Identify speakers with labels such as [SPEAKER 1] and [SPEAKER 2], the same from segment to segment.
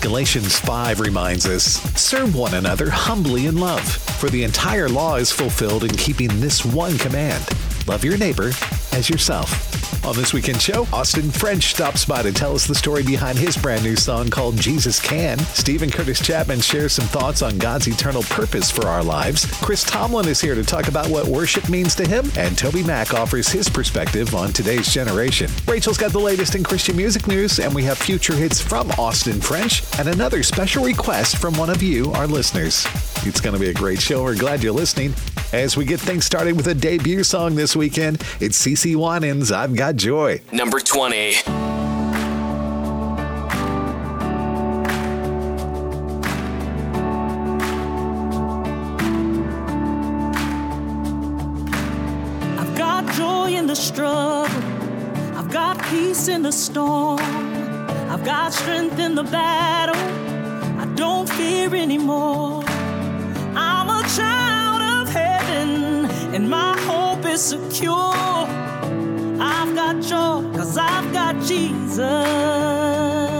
[SPEAKER 1] Galatians 5 reminds us serve one another humbly in love, for the entire law is fulfilled in keeping this one command love your neighbor as yourself. On this weekend show, Austin French stops by to tell us the story behind his brand new song called Jesus Can. Steven Curtis Chapman shares some thoughts on God's eternal purpose for our lives. Chris Tomlin is here to talk about what worship means to him, and TobyMac offers his perspective on today's generation. Rachel's got the latest in Christian music news, and we have future hits from Austin French and another special request from one of you, our listeners. It's going to be a great show. We're glad you're listening. As we get things started with a debut song this weekend, it's CeCe Winans, I've Got Joy.
[SPEAKER 2] Number 20.
[SPEAKER 3] I've got joy in the struggle. I've got peace in the storm. I've got strength in the battle. I don't fear anymore. I'm a child of heaven, and my hope is secure. I've got joy, cause I've got Jesus.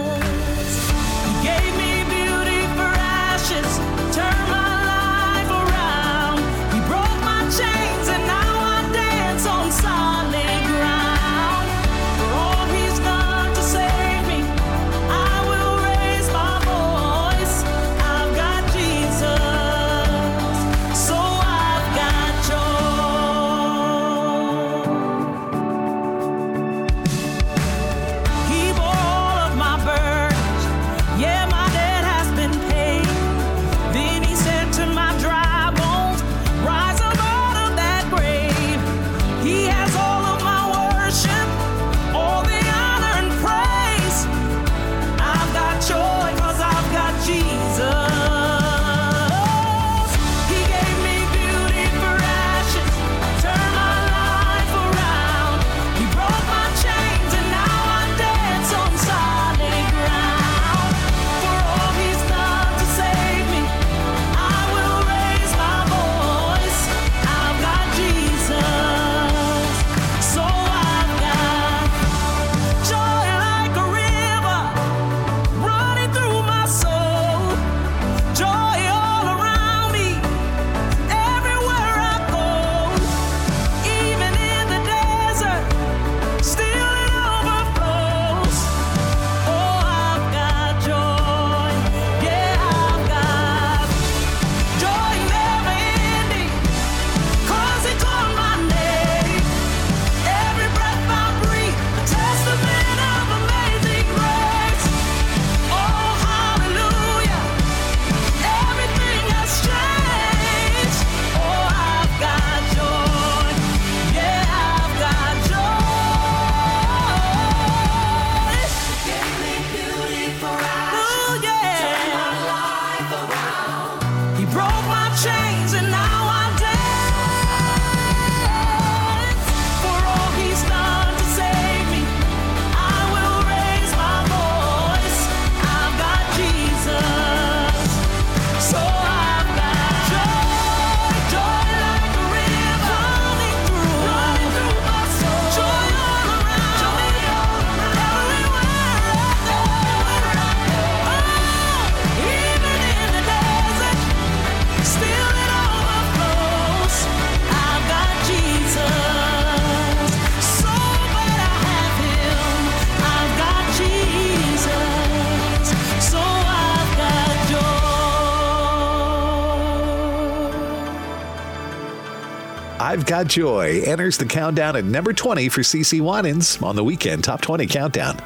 [SPEAKER 3] I've Got Joy
[SPEAKER 1] enters the countdown at number 20 for CeCe Winans on the weekend Top 20 Countdown.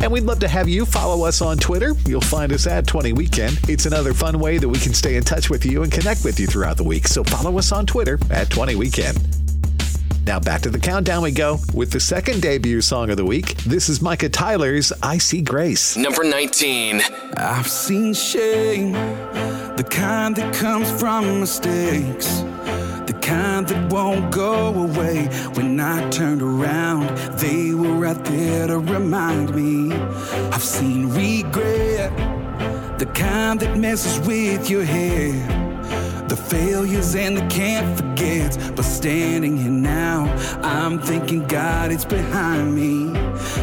[SPEAKER 1] And we'd love to have you follow us on Twitter. You'll find us at 20 Weekend. It's another fun way that we can stay in touch with you and connect with you throughout the week. So follow us on Twitter at 20 Weekend. Now back to the countdown we go with the second debut song of the week. This is Micah Tyler's I See Grace.
[SPEAKER 2] Number 19.
[SPEAKER 4] I've seen shame, the kind that comes from mistakes, the kind that won't go away. When I turned around, they were right there to remind me. I've seen regret, the kind that messes with your head. The failures and the can't forgets. But standing here now, I'm thinking God it's behind me.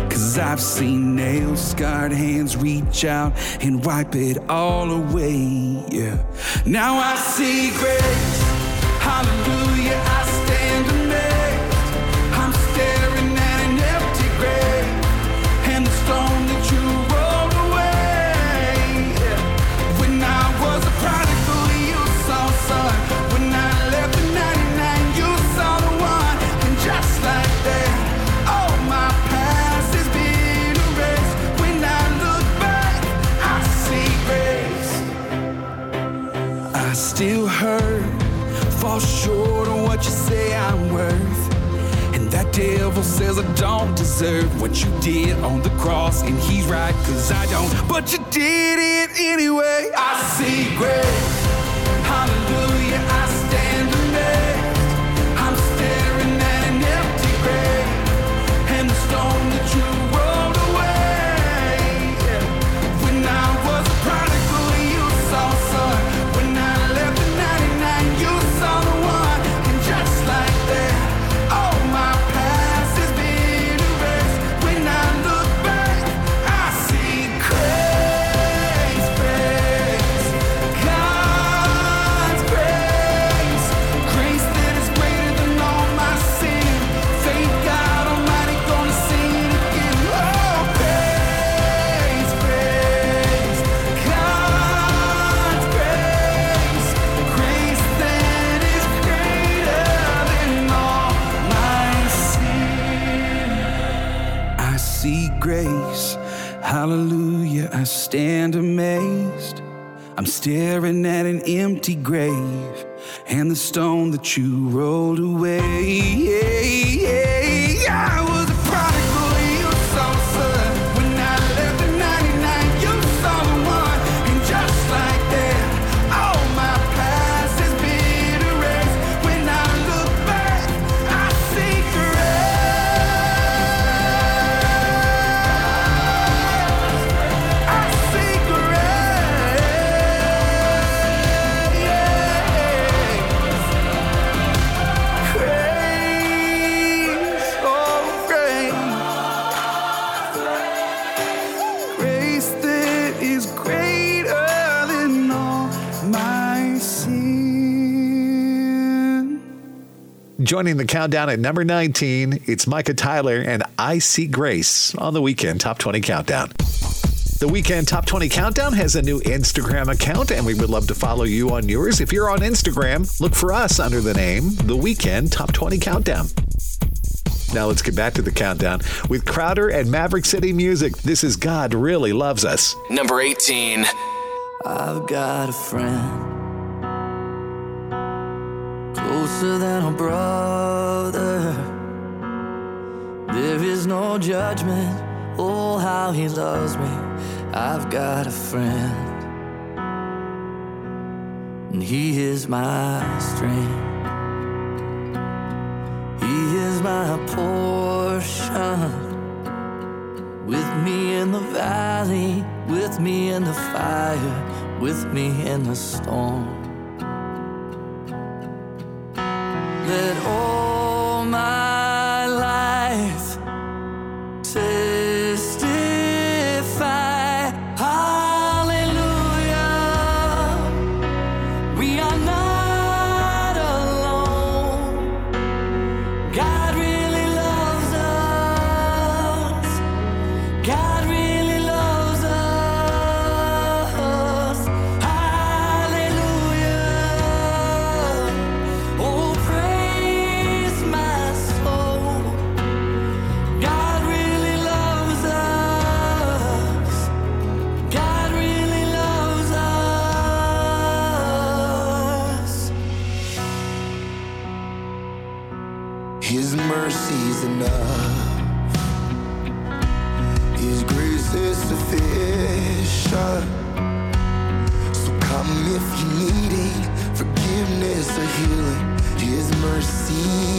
[SPEAKER 4] Cause I've seen nails, scarred hands reach out and wipe it all away. Yeah. Now I see grace. Hallelujah, I devil says I don't deserve what you did on the cross. And he's right, cause I don't. But you did it anyway. I see grace. Hallelujah, I stand amazed. I'm staring at an empty grave. And the stone that you hallelujah, I stand amazed. I'm staring at an empty grave and the stone that you rolled away. I
[SPEAKER 1] Joining the countdown at number 19, it's Micah Tyler and I See Grace on the Weekend Top 20 Countdown. The Weekend Top 20 Countdown has a new Instagram account, and we would love to follow you on yours. If you're on Instagram, look for us under the name The Weekend Top 20 Countdown. Now let's get back to the countdown with Crowder and Maverick City Music. This is God Really Loves Us.
[SPEAKER 2] Number 18.
[SPEAKER 5] I've got a friend closer than a brother. There is no judgment. Oh, how he loves me. I've got a friend, and he is my strength. He is my portion. With me in the valley, with me in the fire, with me in the storm. Let all
[SPEAKER 6] His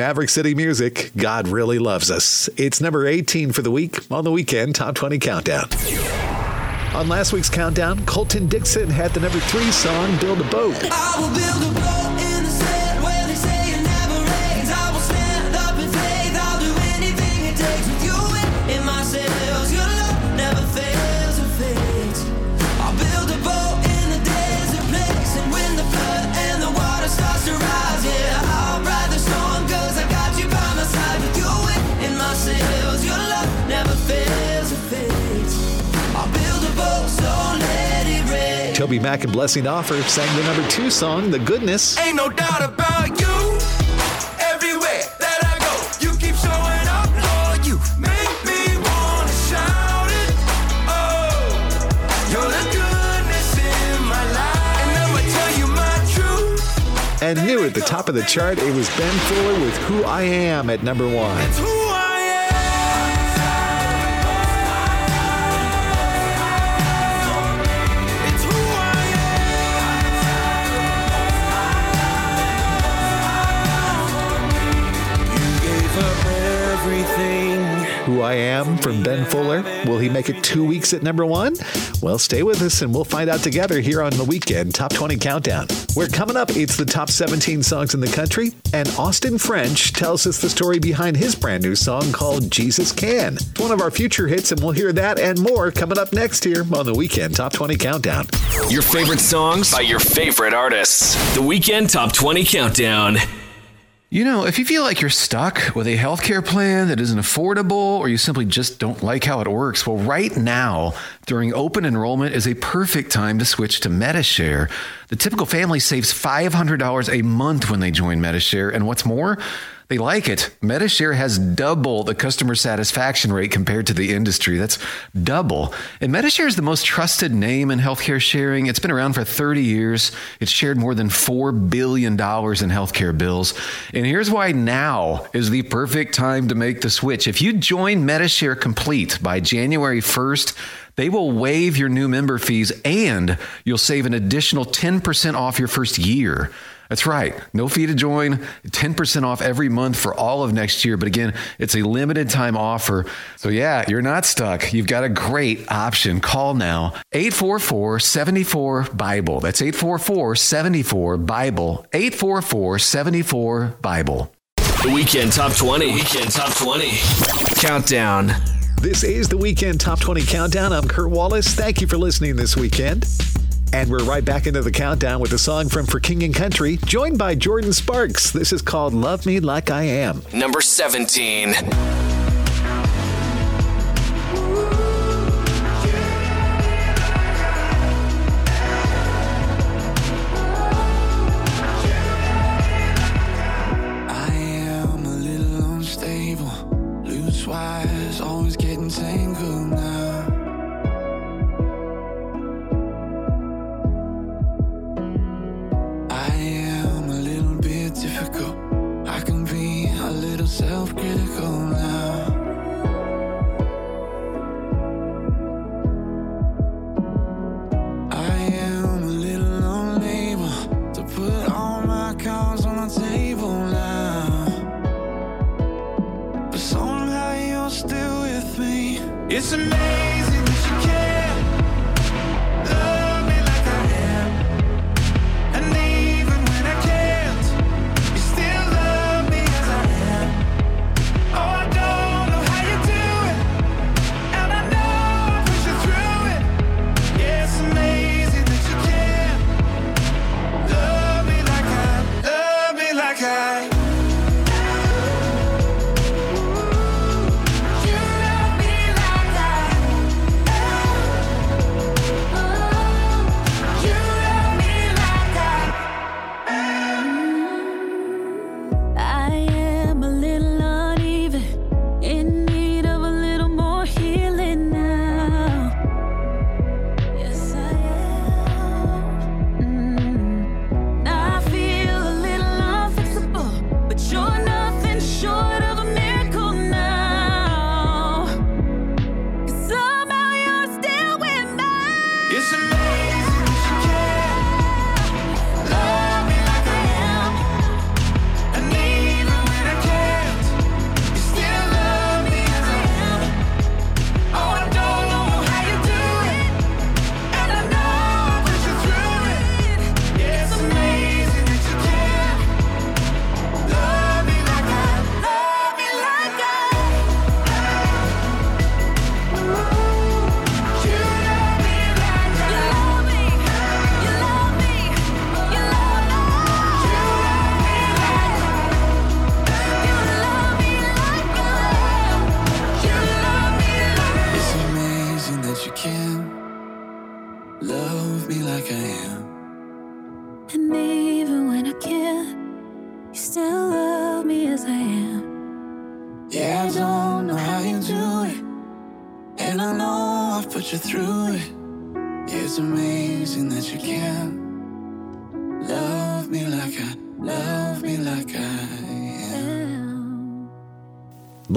[SPEAKER 1] Maverick City Music, God Really Loves Us. It's number 18 for the week on the weekend Top 20 Countdown. On last week's countdown, Colton Dixon had the number three song, Build a Boat.
[SPEAKER 7] TobyMac and
[SPEAKER 1] Blessing Offor sang the number two song, The Goodness.
[SPEAKER 6] Ain't no doubt about you. Everywhere that I go, you keep showing up, Lord. You make me wanna shout it. Oh, you're the goodness in my life, and I'ma tell you my truth.
[SPEAKER 1] And new at the top of the chart, it was Ben Fuller with Who I Am at number one. Who I Am from Ben Fuller. Will he make it two weeks at number one? Well, stay with us and we'll find out together here on the weekend Top 20 Countdown. We're coming up, it's the top 17 songs in the country, and Austin French tells us the story behind his brand new song called Jesus Can. It's one of our future hits, and we'll hear that and more coming up next here on the weekend Top 20 Countdown.
[SPEAKER 2] Your favorite songs by your favorite artists. The Weekend Top 20 Countdown.
[SPEAKER 8] You know, if you feel like you're stuck with a healthcare plan that isn't affordable or you simply just don't like how it works, well, right now, during open enrollment, is a perfect time to switch to Medishare. The typical family saves $500 a month when they join Medishare. And what's more, They like it. Medishare has double the customer satisfaction rate compared to the industry. That's double. And Medishare is the most trusted name in healthcare sharing. It's been around for 30 years. It's shared more than $4 billion in healthcare bills. And here's why now is the perfect time to make the switch. If you join Medishare Complete by January 1st, they will waive your new member fees and you'll save an additional 10% off your first year. That's right. No fee to join, 10% off every month for all of next year. But again, it's a limited time offer. So yeah, you're not stuck. You've got a great option. Call now 844 74 Bible. That's 844 74 Bible. 844 74 Bible.
[SPEAKER 4] The Weekend Top 20. Weekend Top 20. Countdown.
[SPEAKER 1] This is the Weekend Top 20 Countdown. I'm Kurt Wallace. Thank you for listening this weekend. And we're right back into the countdown with a song from For King and Country, joined by Jordin Sparks. This is called Love Me Like I Am.
[SPEAKER 4] Number 17.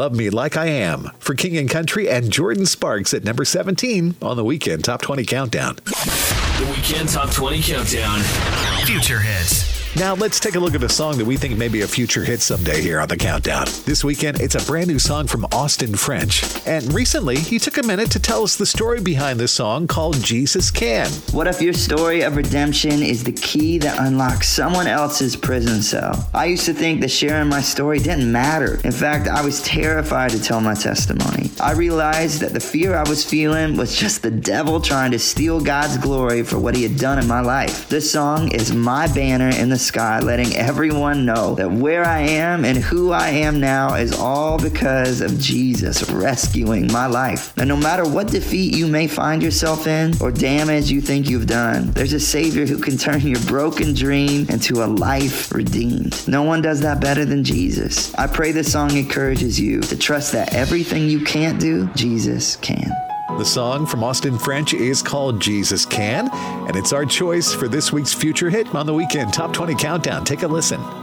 [SPEAKER 9] Love Me Like I Am
[SPEAKER 1] for King and Country and Jordin Sparks at number 17 on the Weekend Top 20 Countdown.
[SPEAKER 4] The Weekend Top 20 Countdown. Future hits.
[SPEAKER 1] Now let's take a look at a song that we think may be a future hit someday here on the countdown. This weekend, it's a brand new song from Austin French. And recently, he took a minute to tell us the story behind this song called Jesus Can.
[SPEAKER 10] What if your story of redemption is the key that unlocks someone else's prison cell? I used to think that sharing my story didn't matter. In fact, I was terrified to tell my testimony. I realized that the fear I was feeling was just the devil trying to steal God's glory for what he had done in my life. This song is my banner in the sky, letting everyone know that where I am and who I am now is all because of Jesus rescuing my life. And no matter what defeat you may find yourself in or damage you think you've done, there's a Savior who can turn your broken dream into a life redeemed. No one does that better than Jesus. I pray this song encourages you to trust that everything you can't do, Jesus can.
[SPEAKER 1] The song from Austin French is called Jesus Can, and it's our choice for this week's future hit on the weekend Top 20 Countdown. Take a listen.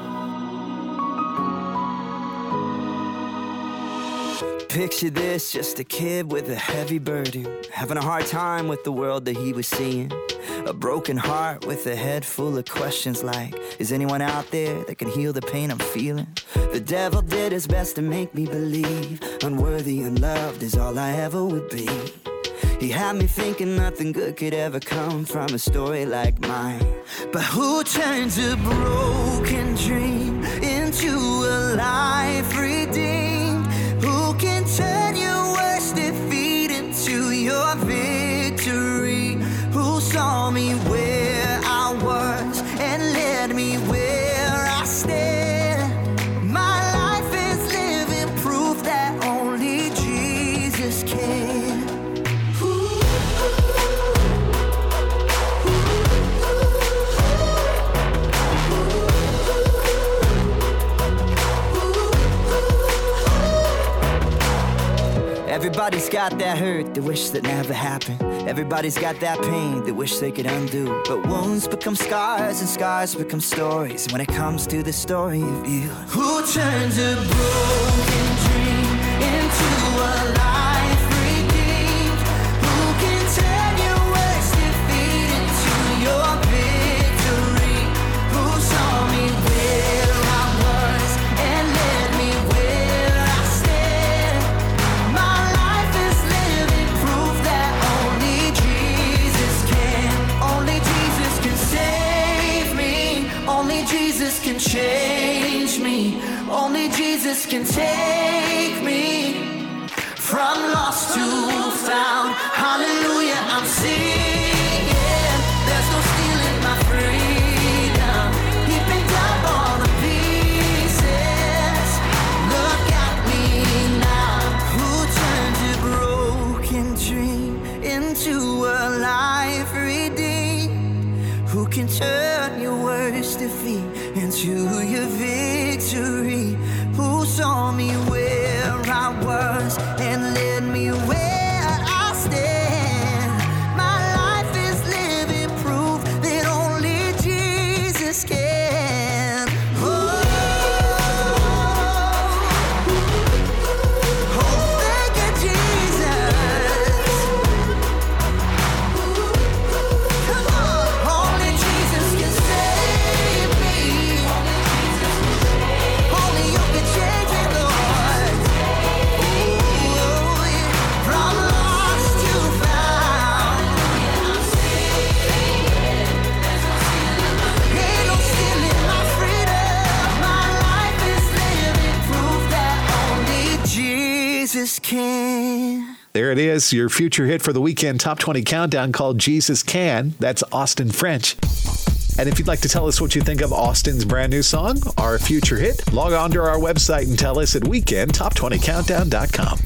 [SPEAKER 11] Picture this, just a kid with a heavy burden, having a hard time with the world that he was seeing. A broken heart with a head full of questions like, is anyone out there that can heal the pain I'm feeling? The devil did his best to make me believe unworthy and loved is all I ever would be. He had me thinking nothing good could ever come from a story like mine. But who turns a broken dream into a life redeemed? Your victory? Who saw me Everybody's got that hurt they wish that never happened. Everybody's got that pain they wish they could undo. But wounds become scars and scars become stories. When it comes to the story of you, who turns a broken dream into a life change me. Only Jesus can take me from lost to found. Hallelujah, I'm singing. There's no stealing my freedom. He picked up all the pieces. Look at me now. Who turned a broken dream into a life redeemed? Who can turn Jesus can.
[SPEAKER 1] There it is, your future hit for the weekend Top 20 Countdown called Jesus Can. That's Austin French. And if you'd like to tell us what you think of Austin's brand new song, our future hit, log on to our website and tell us at weekendtop20countdown.com.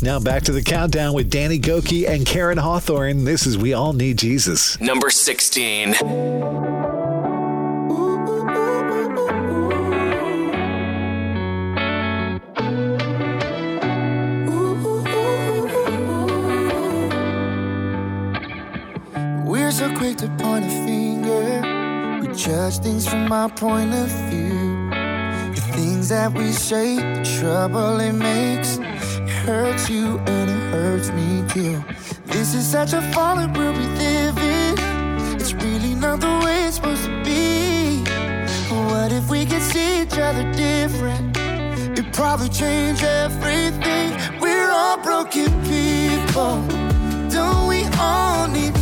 [SPEAKER 1] Now back to the countdown with Danny Gokey and Koryn Hawthorne. This is We All Need Jesus.
[SPEAKER 2] Number 16.
[SPEAKER 12] Quick to point a finger. We judge things from our point of view. The things that we say, the trouble it makes, it hurts you and it hurts me too. This is such a fallen world we live in. It's really not the way it's supposed to be. What if we could see each other different? It'd probably change everything. We're all broken people. Don't we all need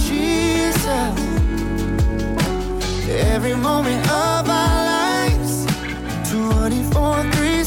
[SPEAKER 12] Every moment of our lives, 24, 3,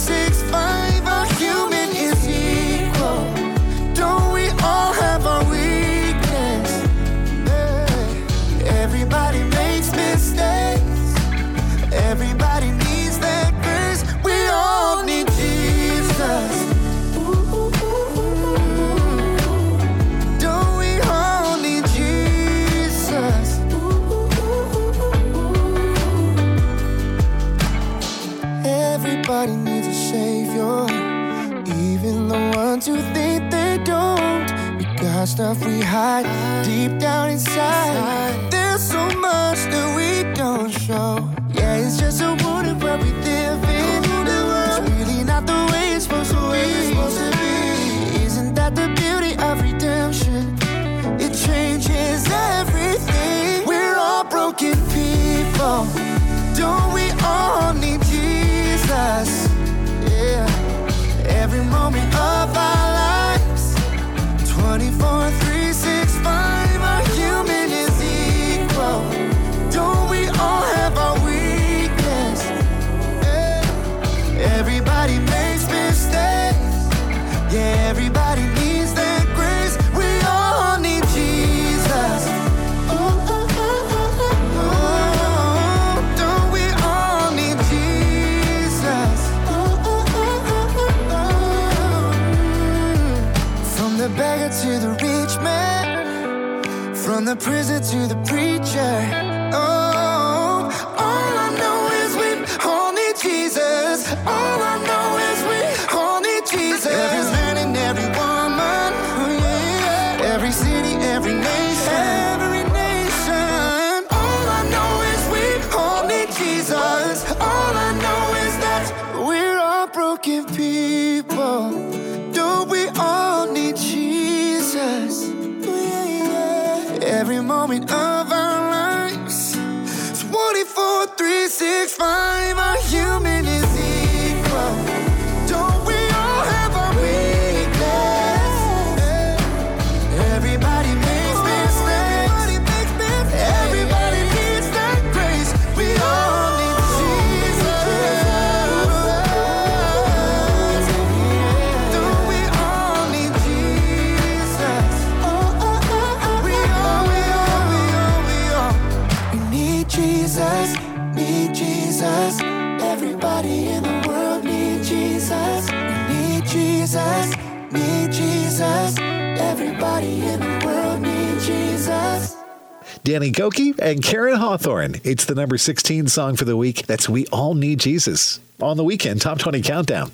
[SPEAKER 1] Hawthorne. It's the number 16 song for the week. That's We All Need Jesus on the weekend Top 20 Countdown.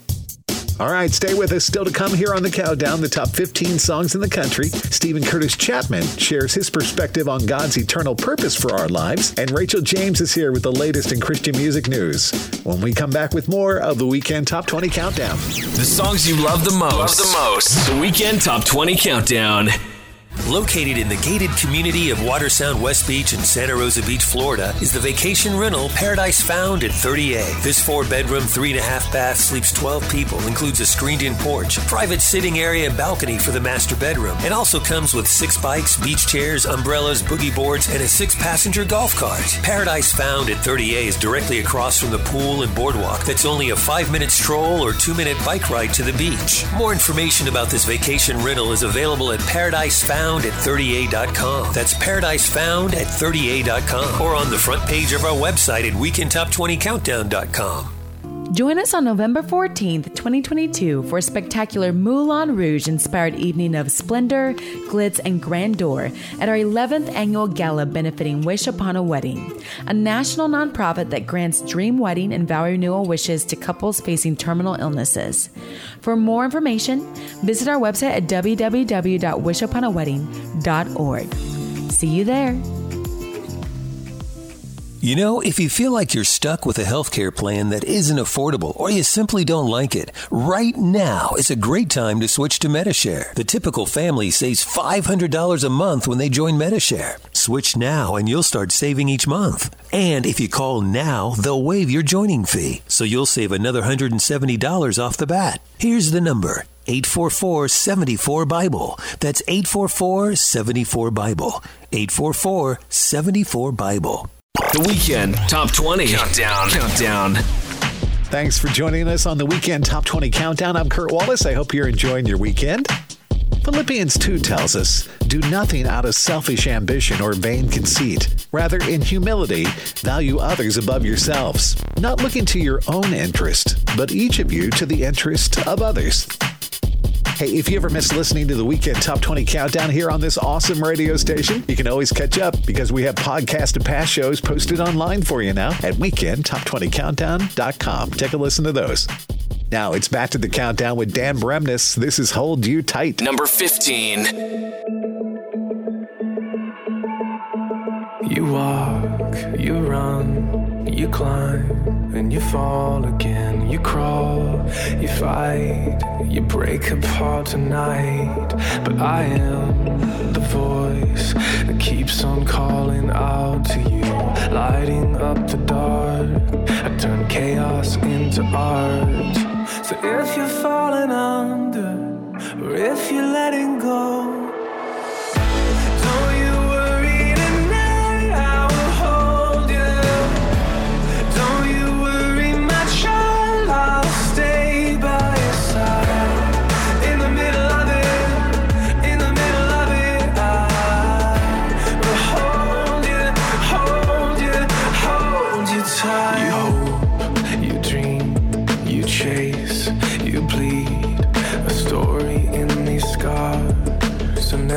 [SPEAKER 1] All right, stay with us. Still to come here on the countdown, the top 15 songs in the country. Steven Curtis Chapman shares his perspective on God's eternal purpose for our lives. And Rachel James is here with the latest in Christian music news. When we come back with more of the weekend Top 20 Countdown.
[SPEAKER 2] The songs you love the most.
[SPEAKER 13] Love the most.
[SPEAKER 2] The Weekend Top 20 Countdown.
[SPEAKER 13] Located in the gated community of Watersound West Beach in Santa Rosa Beach, Florida, is the vacation rental Paradise Found at 30A. This four bedroom, three and a half bath sleeps 12 people, includes a screened in porch, private sitting area, and balcony for the master bedroom, It also comes with six bikes, beach chairs, umbrellas, boogie boards, and a six passenger golf cart. Paradise Found at 30A is directly across from the pool and boardwalk that's only a five minute stroll or two minute bike ride to the beach. More information about this vacation rental is available at paradisefound at 30a.com. That's Paradise Found at 30a.com or on the front page of our website at weekendtop20countdown.com.
[SPEAKER 14] Join us on November 14th, 2022 for a spectacular Moulin Rouge inspired evening of splendor, glitz, and grandeur at our 11th annual gala benefiting Wish Upon a Wedding, a national nonprofit that grants dream wedding and vow renewal wishes to couples facing terminal illnesses. For more information, visit our website at www.wishuponawedding.org. See you there.
[SPEAKER 13] You know, if you feel like you're stuck with a healthcare plan that isn't affordable or you simply don't like it, right now is a great time to switch to Medishare. The typical family saves $500 a month when they join Medishare. Switch now and you'll start saving each month. And if you call now, they'll waive your joining fee, so you'll save another $170 off the bat. Here's the number 844 74 Bible. That's 844 74 Bible. 844 74 Bible.
[SPEAKER 2] The Weekend Top 20 Countdown. Countdown.
[SPEAKER 1] Thanks for joining us on the weekend Top 20 Countdown. I'm Kurt Wallace. I hope you're enjoying your weekend. Philippians 2 tells us do nothing out of selfish ambition or vain conceit. Rather, in humility, value others above yourselves, not looking to your own interest, but each of you to the interest of others. Hey, if you ever miss listening to the Weekend Top 20 Countdown here on this awesome radio station, you can always catch up because we have podcast and past shows posted online for you now at weekendtop20countdown.com. Take a listen to those. Now it's back to the countdown with Dan Bremnes. This is Hold You Tight.
[SPEAKER 2] Number 15.
[SPEAKER 3] You walk, you run, you climb, and you fall again. You crawl, you fight, you break apart tonight. But I am the voice that keeps on calling out to you, lighting up the dark. I turn chaos into art. So if you're falling under, or if you're letting go.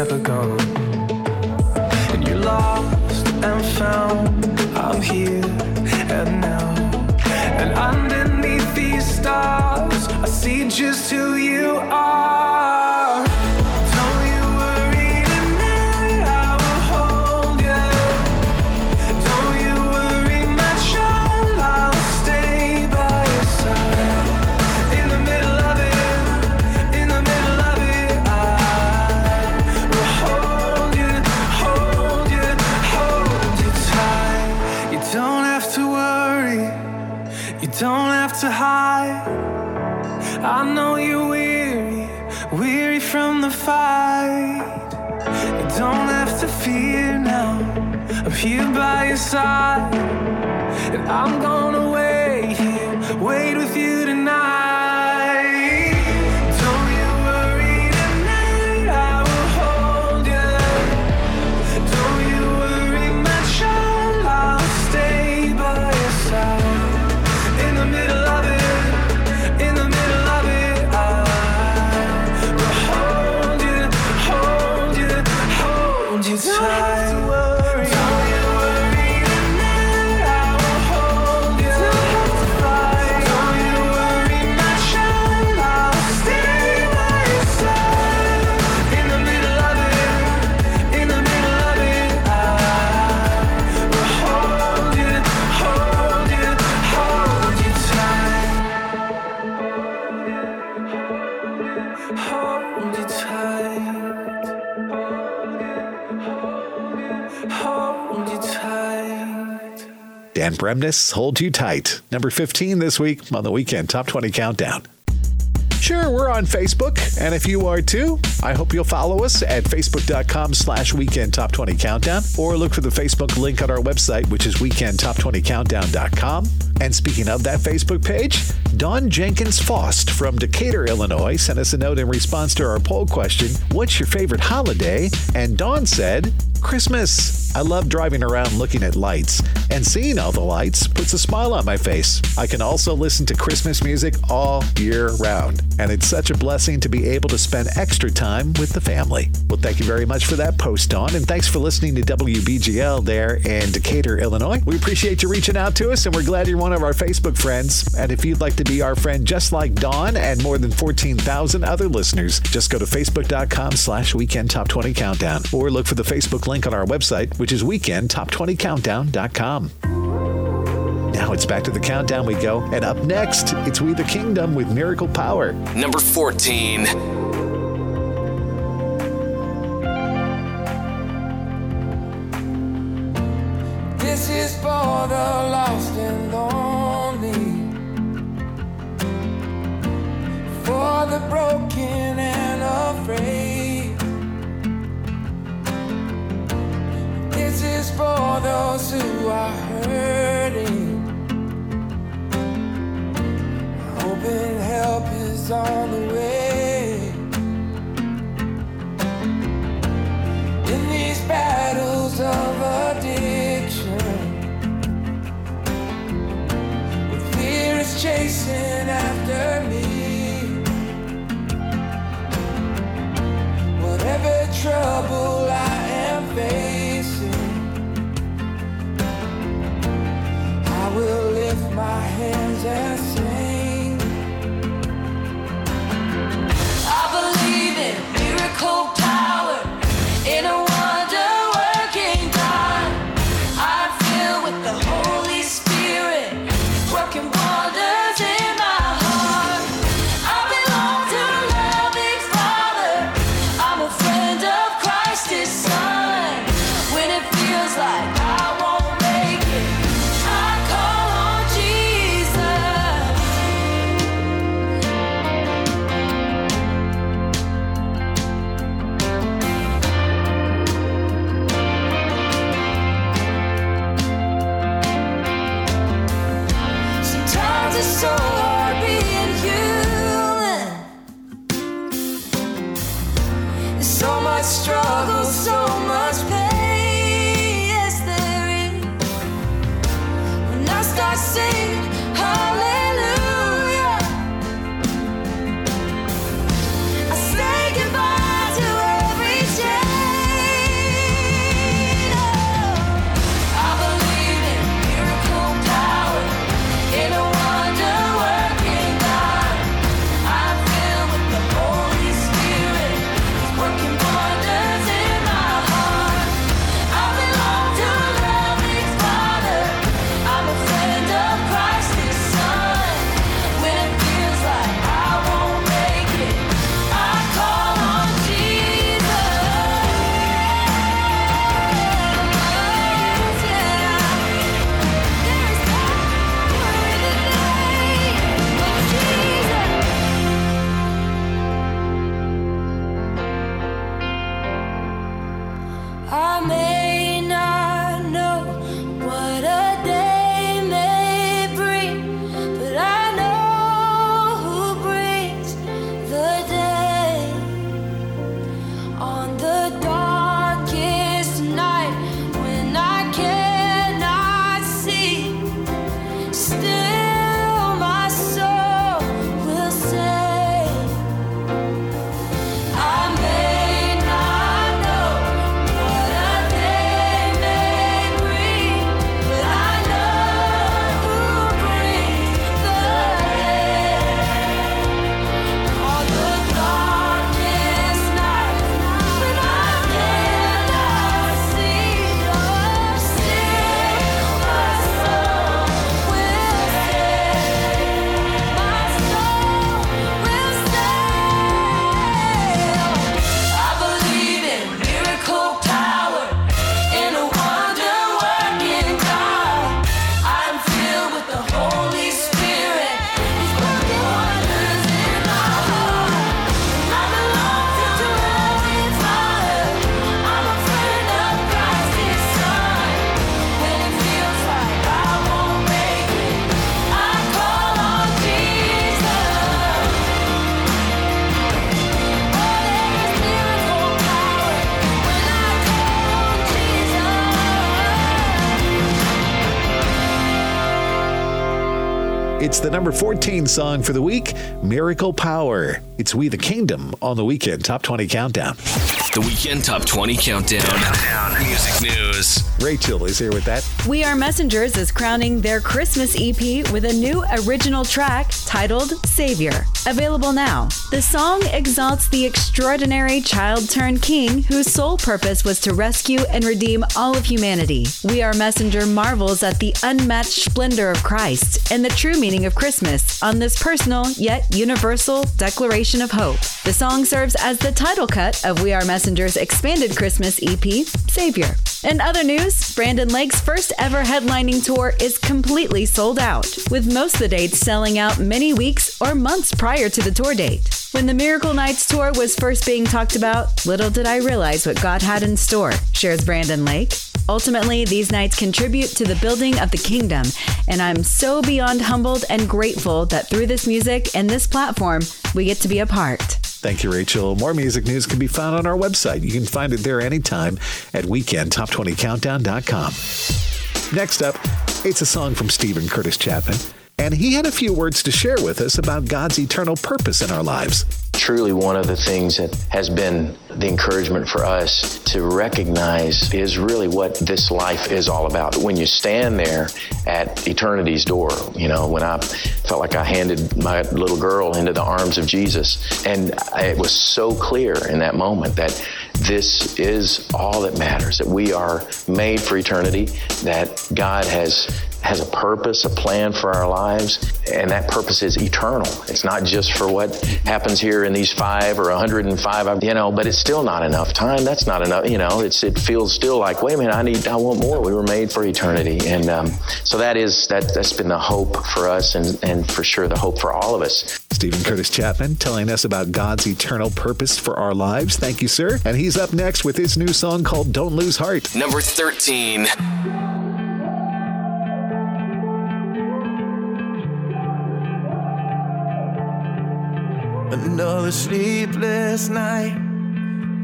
[SPEAKER 3] Never gone and you're lost and found. I'm here and now, and underneath these stars, I see just who you are. Don't have to hide. I know you're weary, weary from the fight. You don't have to fear now. I'm here by your side, and I'm gonna wait here, wait with you
[SPEAKER 1] Dan Bremnes, Hold You Tight. Number 15 this week on the Weekend Top 20 Countdown. Sure, we're on Facebook, and if you are too, I hope you'll follow us at facebook.com slash weekend top 20 countdown, or look for the Facebook link on our website, which is weekendtop20countdown.com. And speaking of that Facebook page, Don Jenkins Faust from Decatur, Illinois, sent us a note in response to our poll question, What's your favorite holiday? And Don said, Christmas. I love driving around looking at lights, and seeing all the lights puts a smile on my face. I can also listen to Christmas music all year round, and it's such a blessing to be able to spend extra time with the family. Well, thank you very much for that post, Dawn, and thanks for listening to WBGL there in Decatur, Illinois. We appreciate you reaching out to us, and we're glad you're one of our Facebook friends. And if you'd like to be our friend just like Dawn and more than 14,000 other listeners, just go to facebook.com slash weekend top 20 countdown or look for the Facebook link on our website, which is weekendtop20countdown.com. Now it's back to the countdown we go. And up next, it's We the Kingdom with Miracle Power.
[SPEAKER 2] Number 14.
[SPEAKER 15] For those who are hurting, hoping help is on the way. In these battles of addiction, with fear is chasing after me. Whatever trouble I am facing, will lift my hands and sing.
[SPEAKER 1] I believe in miracle power in a It's the number 14 song for the week, Miracle Power. It's We the Kingdom on the weekend Top 20 Countdown.
[SPEAKER 2] The Weekend Top 20 Countdown. Music news.
[SPEAKER 1] Rachel is here with that.
[SPEAKER 16] We Are Messengers is crowning their Christmas EP with a new original track titled Savior. Available now. The song exalts the extraordinary child turned king whose sole purpose was to rescue and redeem all of humanity. We Are Messenger marvels at the unmatched splendor of Christ and the true meaning of Christmas on this personal yet universal declaration of hope. The song serves as the title cut of We Are Messenger's expanded Christmas EP, Savior. In other news, Brandon Lake's first ever headlining tour is completely sold out, with most of the dates selling out many weeks or months prior to the tour date. When the Miracle Nights tour was first being talked about, little did I realize what God had in store, shares Brandon Lake. Ultimately, these nights contribute to the building of the kingdom, and I'm so beyond humbled and grateful that through this music and this platform, we get to be a part.
[SPEAKER 1] Thank you, Rachel. More music news can be found on our website. You can find it there anytime at weekendtop20countdown.com. Next up, it's a song from Steven Curtis Chapman, and he had a few words to share with us about God's eternal purpose in our lives.
[SPEAKER 17] Truly, one of the things that has been the encouragement for us to recognize is really what this life is all about. When you stand there at eternity's door, you know, when I felt like I handed my little girl into the arms of Jesus, and it was so clear in that moment that this is all that matters, that we are made for eternity, that God has has a purpose, a plan for our lives, and that purpose is eternal. It's not just for what happens here in these five or 105, you know, but it's still not enough time. That's not enough, you know, it's, it feels still like, wait a minute, I need, I want more. We were made for eternity. And um, so that is, that, that's been the hope for us and, and for sure the hope for all of us.
[SPEAKER 1] Steven Curtis Chapman telling us about God's eternal purpose for our lives. Thank you, sir. And he's up next with his new song called Don't Lose Heart.
[SPEAKER 2] Number 13.
[SPEAKER 15] Another sleepless night.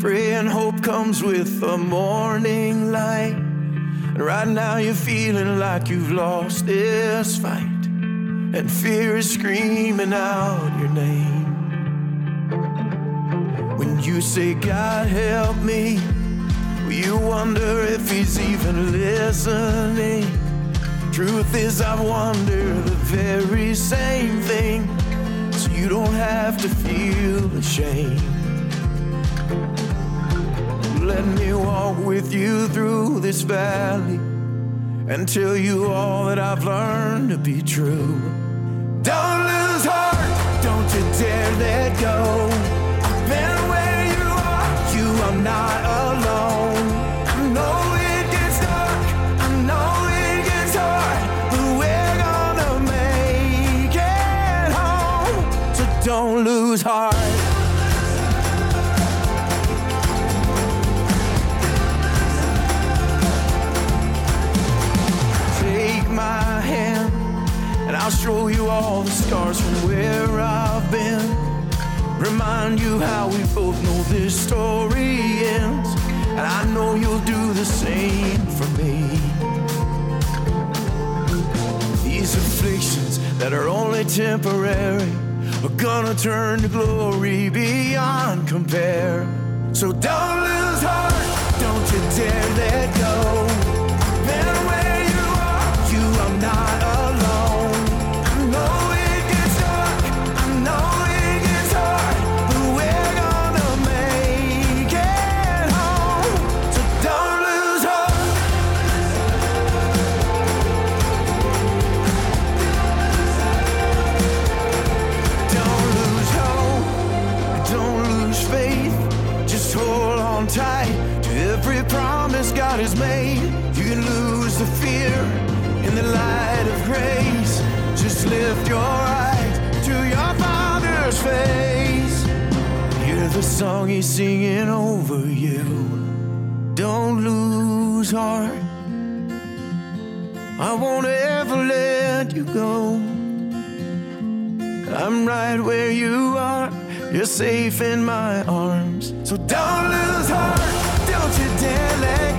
[SPEAKER 15] Praying hope comes with the morning light. And right now you're feeling like you've lost this fight. And fear is screaming out your name. When you say, God help me, you wonder if he's even listening. Truth is, I wonder the very same thing so you don't have to feel ashamed. Let me walk with you through this valley and tell you all that I've learned to be true. Don't lose heart, don't you dare let go. I've been where you are, you are not alone. Don't lose heart. Take my hand, and I'll show you all the scars from where I've been. Remind you how we both know this story ends, and I know you'll do the same for me. These afflictions that are only temporary are gonna turn to glory beyond compare. So don't lose heart, don't you dare let go. God has made. You can lose the fear in the light of grace. Just lift your eyes to your Father's face. Hear the song He's singing over you. Don't lose heart. I won't ever let you go. I'm right where you are. You're safe in my arms. So don't lose heart. Don't you dare let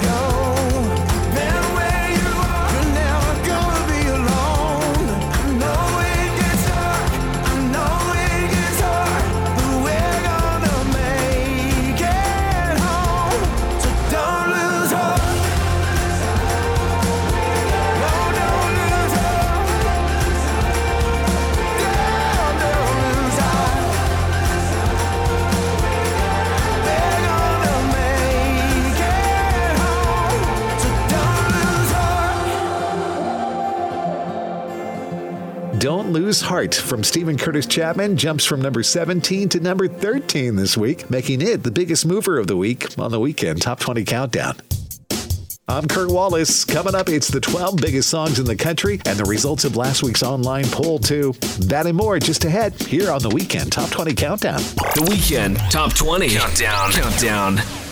[SPEAKER 1] Lose Heart from Steven Curtis Chapman jumps from number 17 to number 13 this week, making it the biggest mover of the week on the weekend Top 20 Countdown. I'm Kurt Wallace. Coming up, it's the 12 biggest songs in the country and the results of last week's online poll, too. That and more just ahead here on the Weekend Top 20 Countdown.
[SPEAKER 2] The Weekend Top 20 Countdown. Countdown.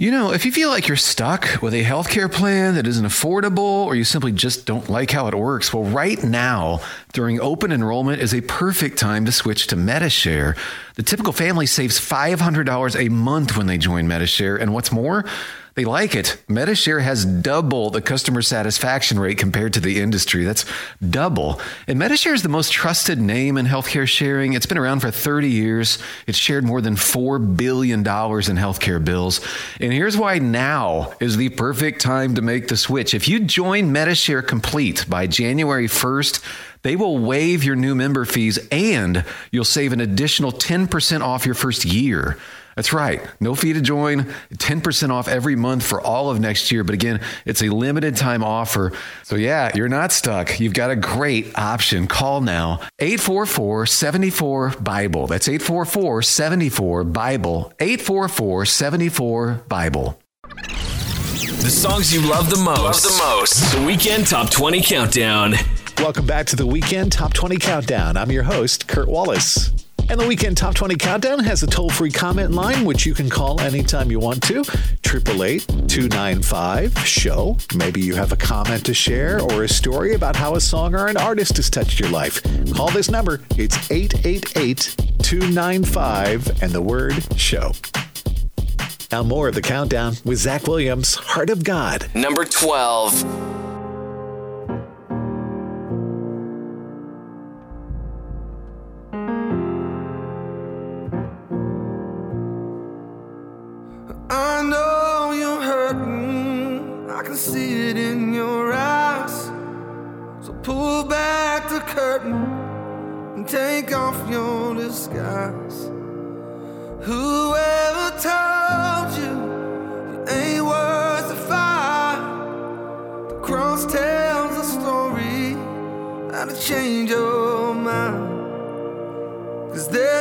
[SPEAKER 8] You know, if you feel like you're stuck with a healthcare plan that isn't affordable or you simply just don't like how it works, well, right now, during open enrollment, is a perfect time to switch to Medishare. The typical family saves $500 a month when they join Medishare. And what's more, they like it. Medishare has double the customer satisfaction rate compared to the industry. That's double. And Medishare is the most trusted name in healthcare sharing. It's been around for 30 years. It's shared more than $4 billion in healthcare bills. And here's why now is the perfect time to make the switch. If you join Medishare Complete by January 1st, they will waive your new member fees and you'll save an additional 10% off your first year. That's right. No fee to join, 10% off every month for all of next year. But again, it's a limited time offer. So yeah, you're not stuck. You've got a great option. Call now 844 74 Bible. That's 844 74 Bible. 844 74 Bible.
[SPEAKER 2] The songs you love the most. Love the most. The Weekend Top 20 Countdown.
[SPEAKER 1] Welcome back to the Weekend Top 20 Countdown. I'm your host, Kurt Wallace. And the Weekend Top 20 Countdown has a toll free comment line, which you can call anytime you want to. 888 295 SHOW. Maybe you have a comment to share or a story about how a song or an artist has touched your life. Call this number. It's 888 295 and the word SHOW. Now, more of the countdown with Zach Williams, Heart of God.
[SPEAKER 2] Number 12.
[SPEAKER 12] Disguise. Whoever told you you ain't worth the fight? The cross tells a story that'll change your mind. Cause there's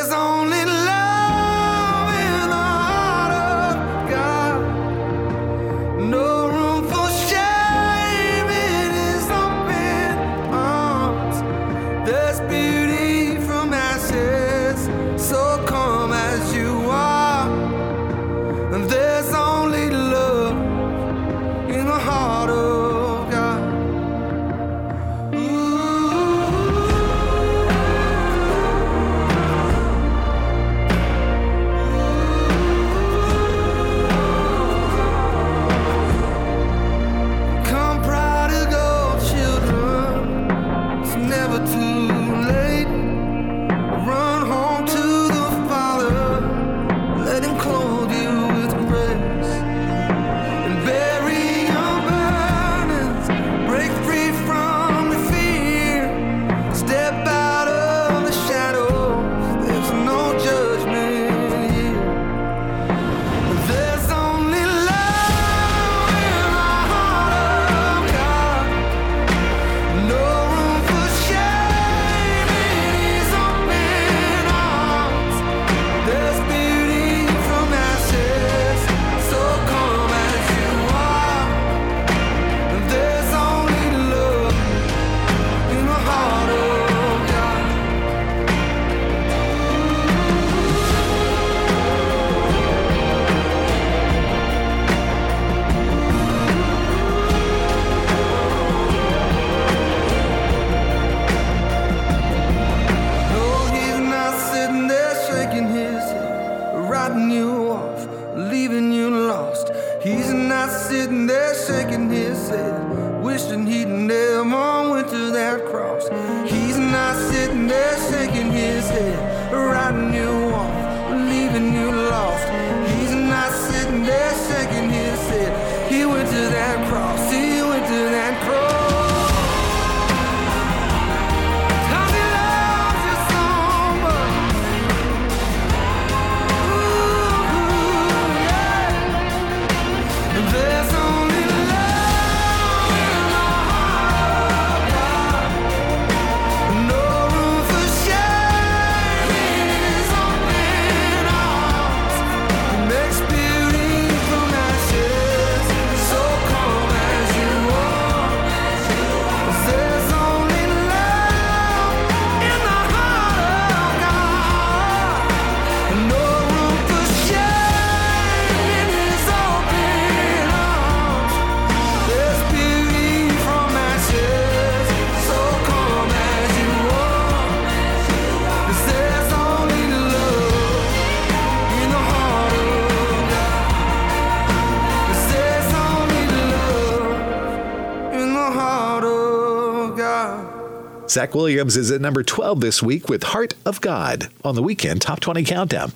[SPEAKER 1] Zach Williams is at number 12 this week with Heart of God on the weekend Top 20 Countdown.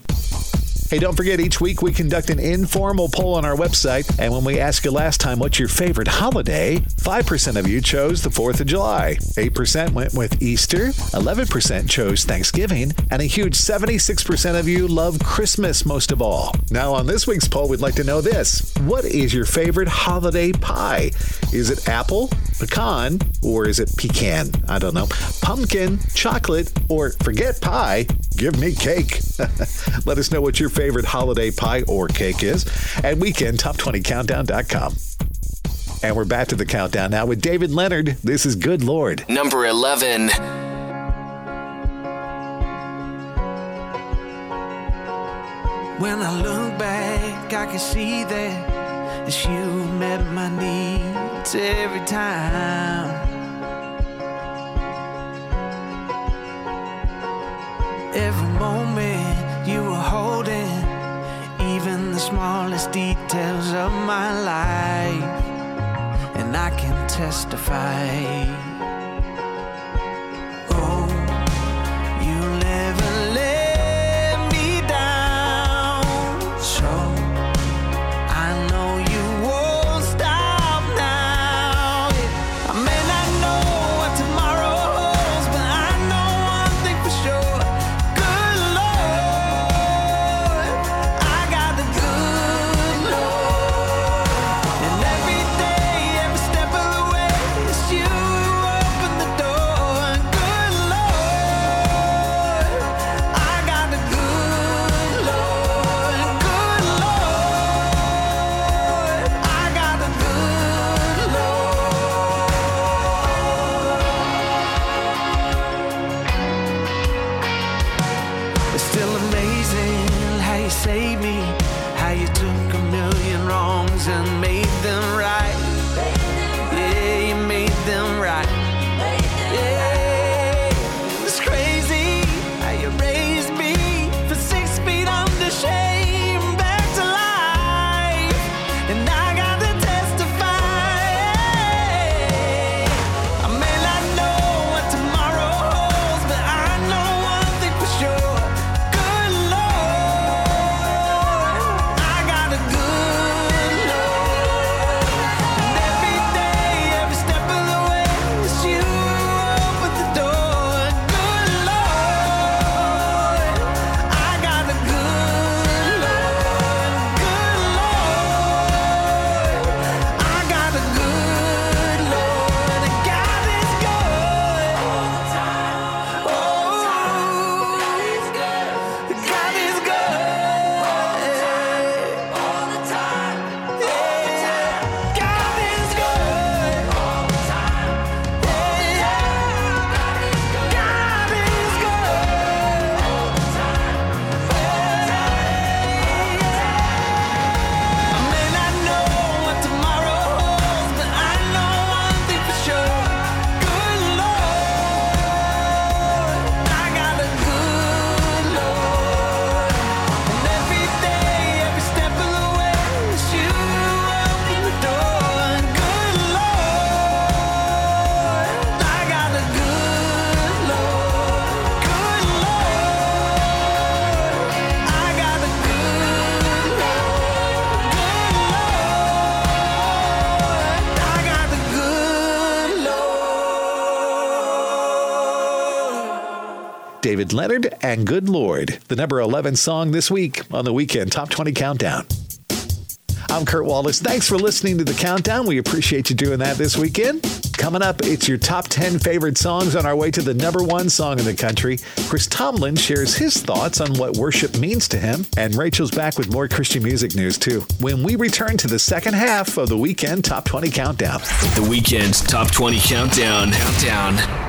[SPEAKER 1] Hey, don't forget, each week we conduct an informal poll on our website. And when we asked you last time what's your favorite holiday, 5% of you chose the 4th of July, 8% went with Easter, 11% chose Thanksgiving, and a huge 76% of you love Christmas most of all. Now, on this week's poll, we'd like to know this What is your favorite holiday pie? Is it apple, pecan, or is it pecan? I don't know. Pumpkin, chocolate, or forget pie, give me cake. Let us know what your favorite holiday pie or cake is at weekendtop20countdown.com. And we're back to the countdown now with David Leonard. This is Good Lord.
[SPEAKER 2] Number 11.
[SPEAKER 11] When I look back, I can see that as you met my needs every time. Every moment you were holding, even the smallest details of my life, and I can testify.
[SPEAKER 1] Leonard and Good Lord, the number 11 song this week on the weekend Top 20 Countdown. I'm Kurt Wallace. Thanks for listening to the countdown. We appreciate you doing that this weekend. Coming up, it's your top 10 favorite songs on our way to the number one song in the country. Chris Tomlin shares his thoughts on what worship means to him, and Rachel's back with more Christian music news too. When we return to the second half of the weekend Top 20 Countdown.
[SPEAKER 2] The weekend Top 20 Countdown. Countdown.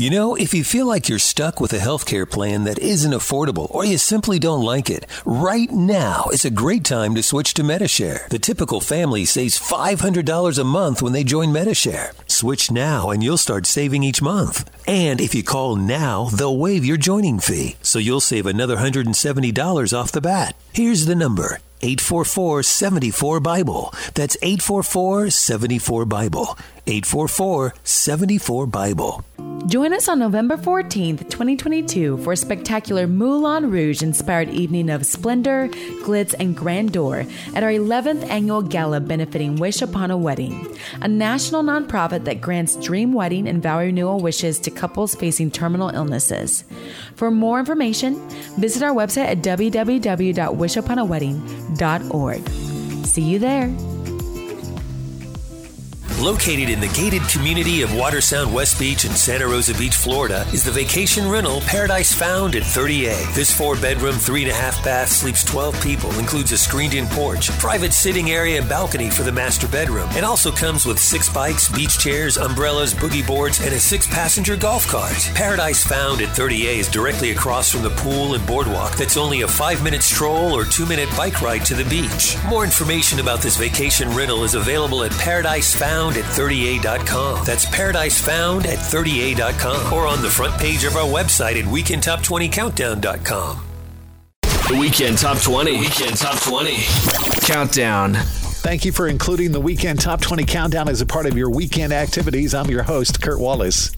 [SPEAKER 13] You know, if you feel like you're stuck with a healthcare plan that isn't affordable or you simply don't like it, right now is a great time to switch to Medishare. The typical family saves $500 a month when they join Medishare. Switch now and you'll start saving each month. And if you call now, they'll waive your joining fee, so you'll save another $170 off the bat. Here's the number 844 74 Bible. That's 844 74 Bible. 844 74 Bible.
[SPEAKER 14] Join us on November 14th, 2022 for a spectacular Moulin Rouge inspired evening of splendor, glitz, and grandeur at our 11th annual gala benefiting Wish Upon a Wedding, a national nonprofit that grants dream wedding and vow renewal wishes to couples facing terminal illnesses. For more information, visit our website at See you there.
[SPEAKER 13] Located in the gated community of Watersound West Beach in Santa Rosa Beach, Florida, is the vacation rental Paradise Found at 30A. This four bedroom, three and a half bath sleeps 12 people, includes a screened in porch, private sitting area, and balcony for the master bedroom. It also comes with six bikes, beach chairs, umbrellas, boogie boards, and a six passenger golf cart. Paradise Found at 30A is directly across from the pool and boardwalk that's only a five minute stroll or two minute bike ride to the beach. More information about this vacation rental is available at Paradise Found at 30A.com. That's Paradise Found at 30A.com or on the front page of our website at WeekendTop20Countdown.com.
[SPEAKER 2] The Weekend Top 20. Weekend Top 20. Countdown.
[SPEAKER 1] Thank you for including the Weekend Top 20 Countdown as a part of your weekend activities. I'm your host, Kurt Wallace.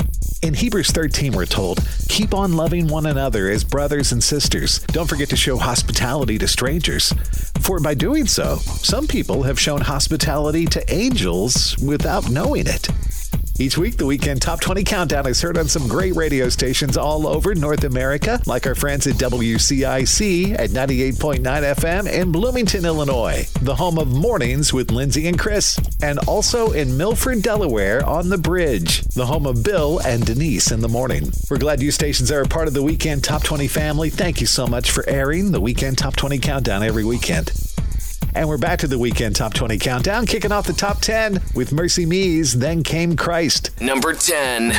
[SPEAKER 1] In Hebrews 13, we're told, keep on loving one another as brothers and sisters. Don't forget to show hospitality to strangers. For by doing so, some people have shown hospitality to angels without knowing it. Each week, the Weekend Top 20 Countdown is heard on some great radio stations all over North America, like our friends at WCIC at 98.9 FM in Bloomington, Illinois, the home of Mornings with Lindsay and Chris, and also in Milford, Delaware on The Bridge, the home of Bill and Denise in the morning. We're glad you stations are a part of the Weekend Top 20 family. Thank you so much for airing the Weekend Top 20 Countdown every weekend. And we're back to the Weekend Top 20 Countdown, kicking off the top 10 with MercyMe's Then Came Christ.
[SPEAKER 2] Number 10.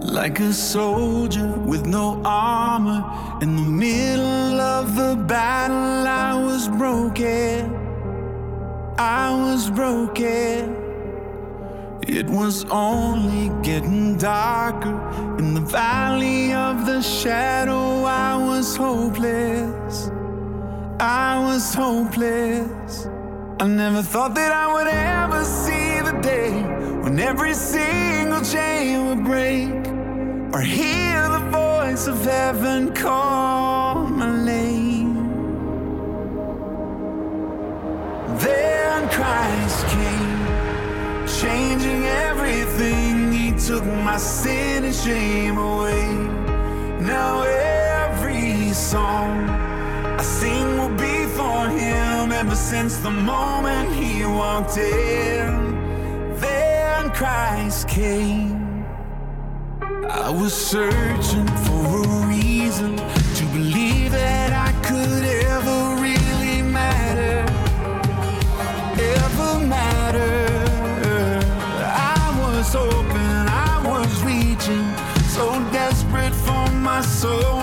[SPEAKER 4] Like a soldier with no armor, in the middle of the battle, I was broken. I was broken. It was only getting darker in the valley of the shadow. I was hopeless. I was hopeless. I never thought that I would ever see the day when every single chain would break or hear the voice of heaven call my name. Then Christ came changing everything. He took my sin and shame away. Now every song I sing will be for him ever since the moment he walked in. Then Christ came. I was searching for a reason to believe that my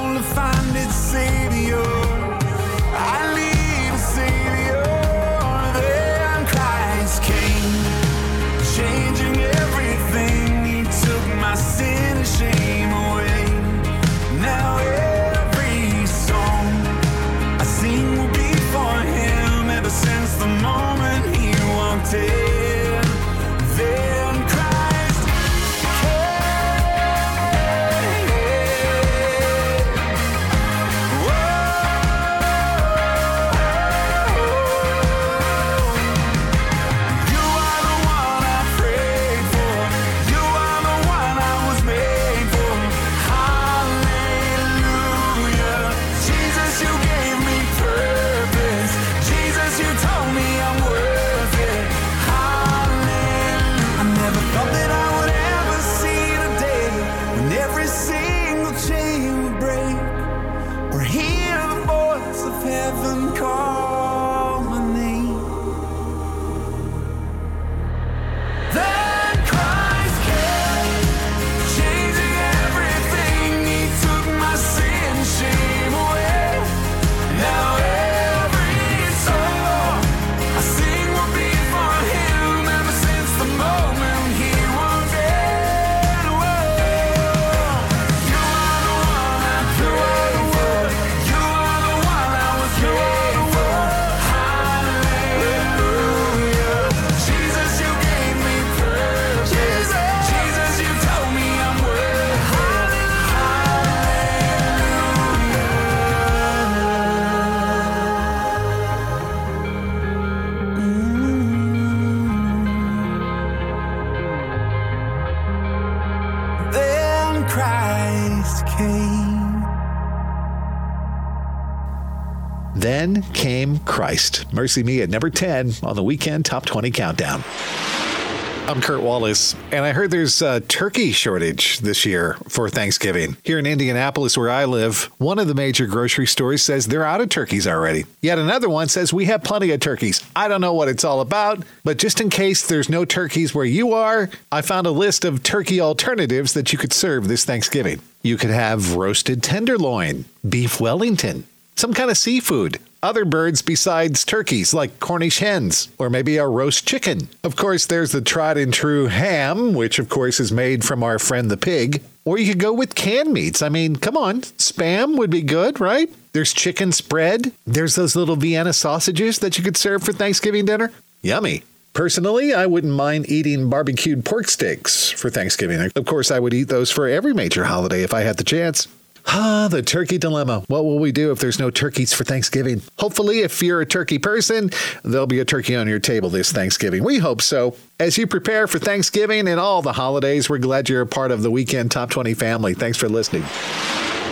[SPEAKER 4] Christ.
[SPEAKER 1] MercyMe at number 10 on the weekend top 20 countdown. I'm Kurt Wallace, and I heard there's a turkey shortage this year for Thanksgiving. Here in Indianapolis, where I live, one of the major grocery stores says they're out of turkeys already. Yet another one says we have plenty of turkeys. I don't know what it's all about, but just in case there's no turkeys where you are, I found a list of turkey alternatives that you could serve this Thanksgiving. You could have roasted tenderloin, beef Wellington, some kind of seafood, other birds besides turkeys like Cornish hens, or maybe a roast chicken. Of course, there's the tried and true ham, which of course is made from our friend the pig. Or you could go with canned meats. I mean, come on, spam would be good, right? There's chicken spread. There's those little Vienna sausages that you could serve for Thanksgiving dinner. Yummy. Personally, I wouldn't mind eating barbecued pork steaks for Thanksgiving. Of course, I would eat those for every major holiday if I had the chance. Ah, the turkey dilemma. What will we do if there's no turkeys for Thanksgiving? Hopefully, if you're a turkey person, there'll be a turkey on your table this Thanksgiving. We hope so. As you prepare for Thanksgiving and all the holidays, we're glad you're a part of the Weekend Top 20 family. Thanks for listening.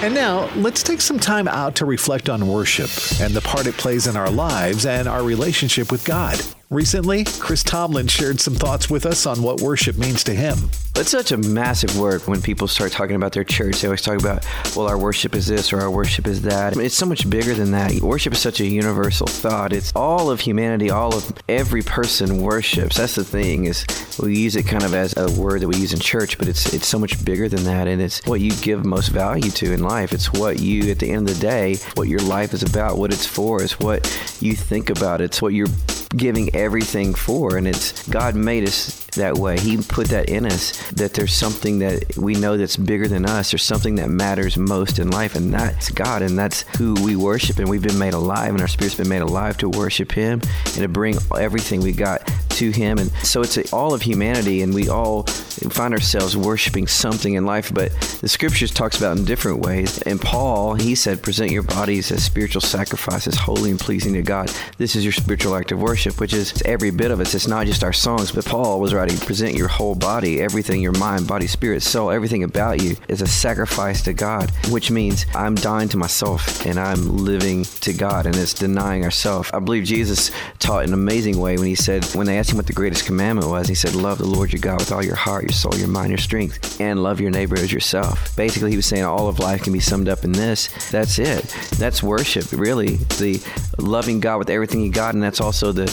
[SPEAKER 1] And now, let's take some time out to reflect on worship and the part it plays in our lives and our relationship with God. Recently, Chris Tomlin shared some thoughts with us on what worship means to him.
[SPEAKER 18] It's such a massive word when people start talking about their church. They always talk about, well, our worship is this or our worship is that. It's so much bigger than that. Worship is such a universal thought. It's all of humanity, all of every person worships. That's the thing is we use it kind of as a word that we use in church, but it's it's so much bigger than that, and it's what you give most value to in life. It's what you, at the end of the day, what your life is about, what it's for, is what you think about. It's what you're giving everything for and it's God made us that way. He put that in us that there's something that we know that's bigger than us. There's something that matters most in life, and that's God, and that's who we worship. And we've been made alive, and our spirit's been made alive to worship Him and to bring everything we got to Him. And so it's all of humanity, and we all find ourselves worshiping something in life. But the Scriptures talks about in different ways. And Paul, he said, present your bodies as spiritual sacrifices, holy and pleasing to God. This is your spiritual act of worship, which is every bit of us. It's not just our songs, but Paul was writing, present your whole body, everything, your mind, body, spirit, soul, everything about you is a sacrifice to God, which means I'm dying to myself and I'm living to God, and it's denying ourselves. I believe Jesus taught in an amazing way when he said, when they asked him what the greatest commandment was, he said, Love the Lord your God with all your heart, your soul, your mind, your strength, and love your neighbor as yourself. Basically, he was saying all of life can be summed up in this. That's it. That's worship, really. The loving God with everything you got, and that's also the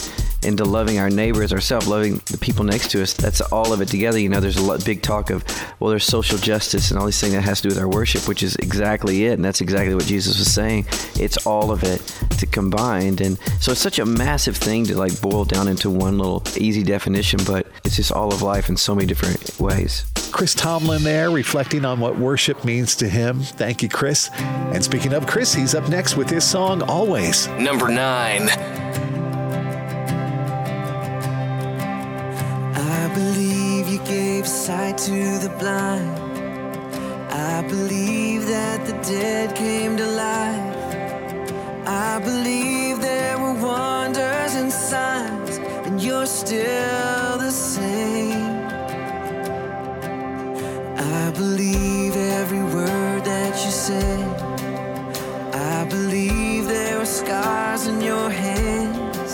[SPEAKER 18] into loving our neighbors ourselves, loving the people next to us. That's all of it together. You know, there's a lot, big talk of, well, there's social justice and all these things that has to do with our worship, which is exactly it. And that's exactly what Jesus was saying. It's all of it to combined. And so it's such a massive thing to like boil down into one little easy definition, but it's just all of life in so many different ways.
[SPEAKER 1] Chris Tomlin there reflecting on what worship means to him. Thank you, Chris. And speaking of Chris, he's up next with his song Always.
[SPEAKER 2] Number nine.
[SPEAKER 15] To the blind. I believe that the dead came to life. I believe there were wonders and signs, and you're still the same. I believe every word that you said. I believe there were scars in your hands.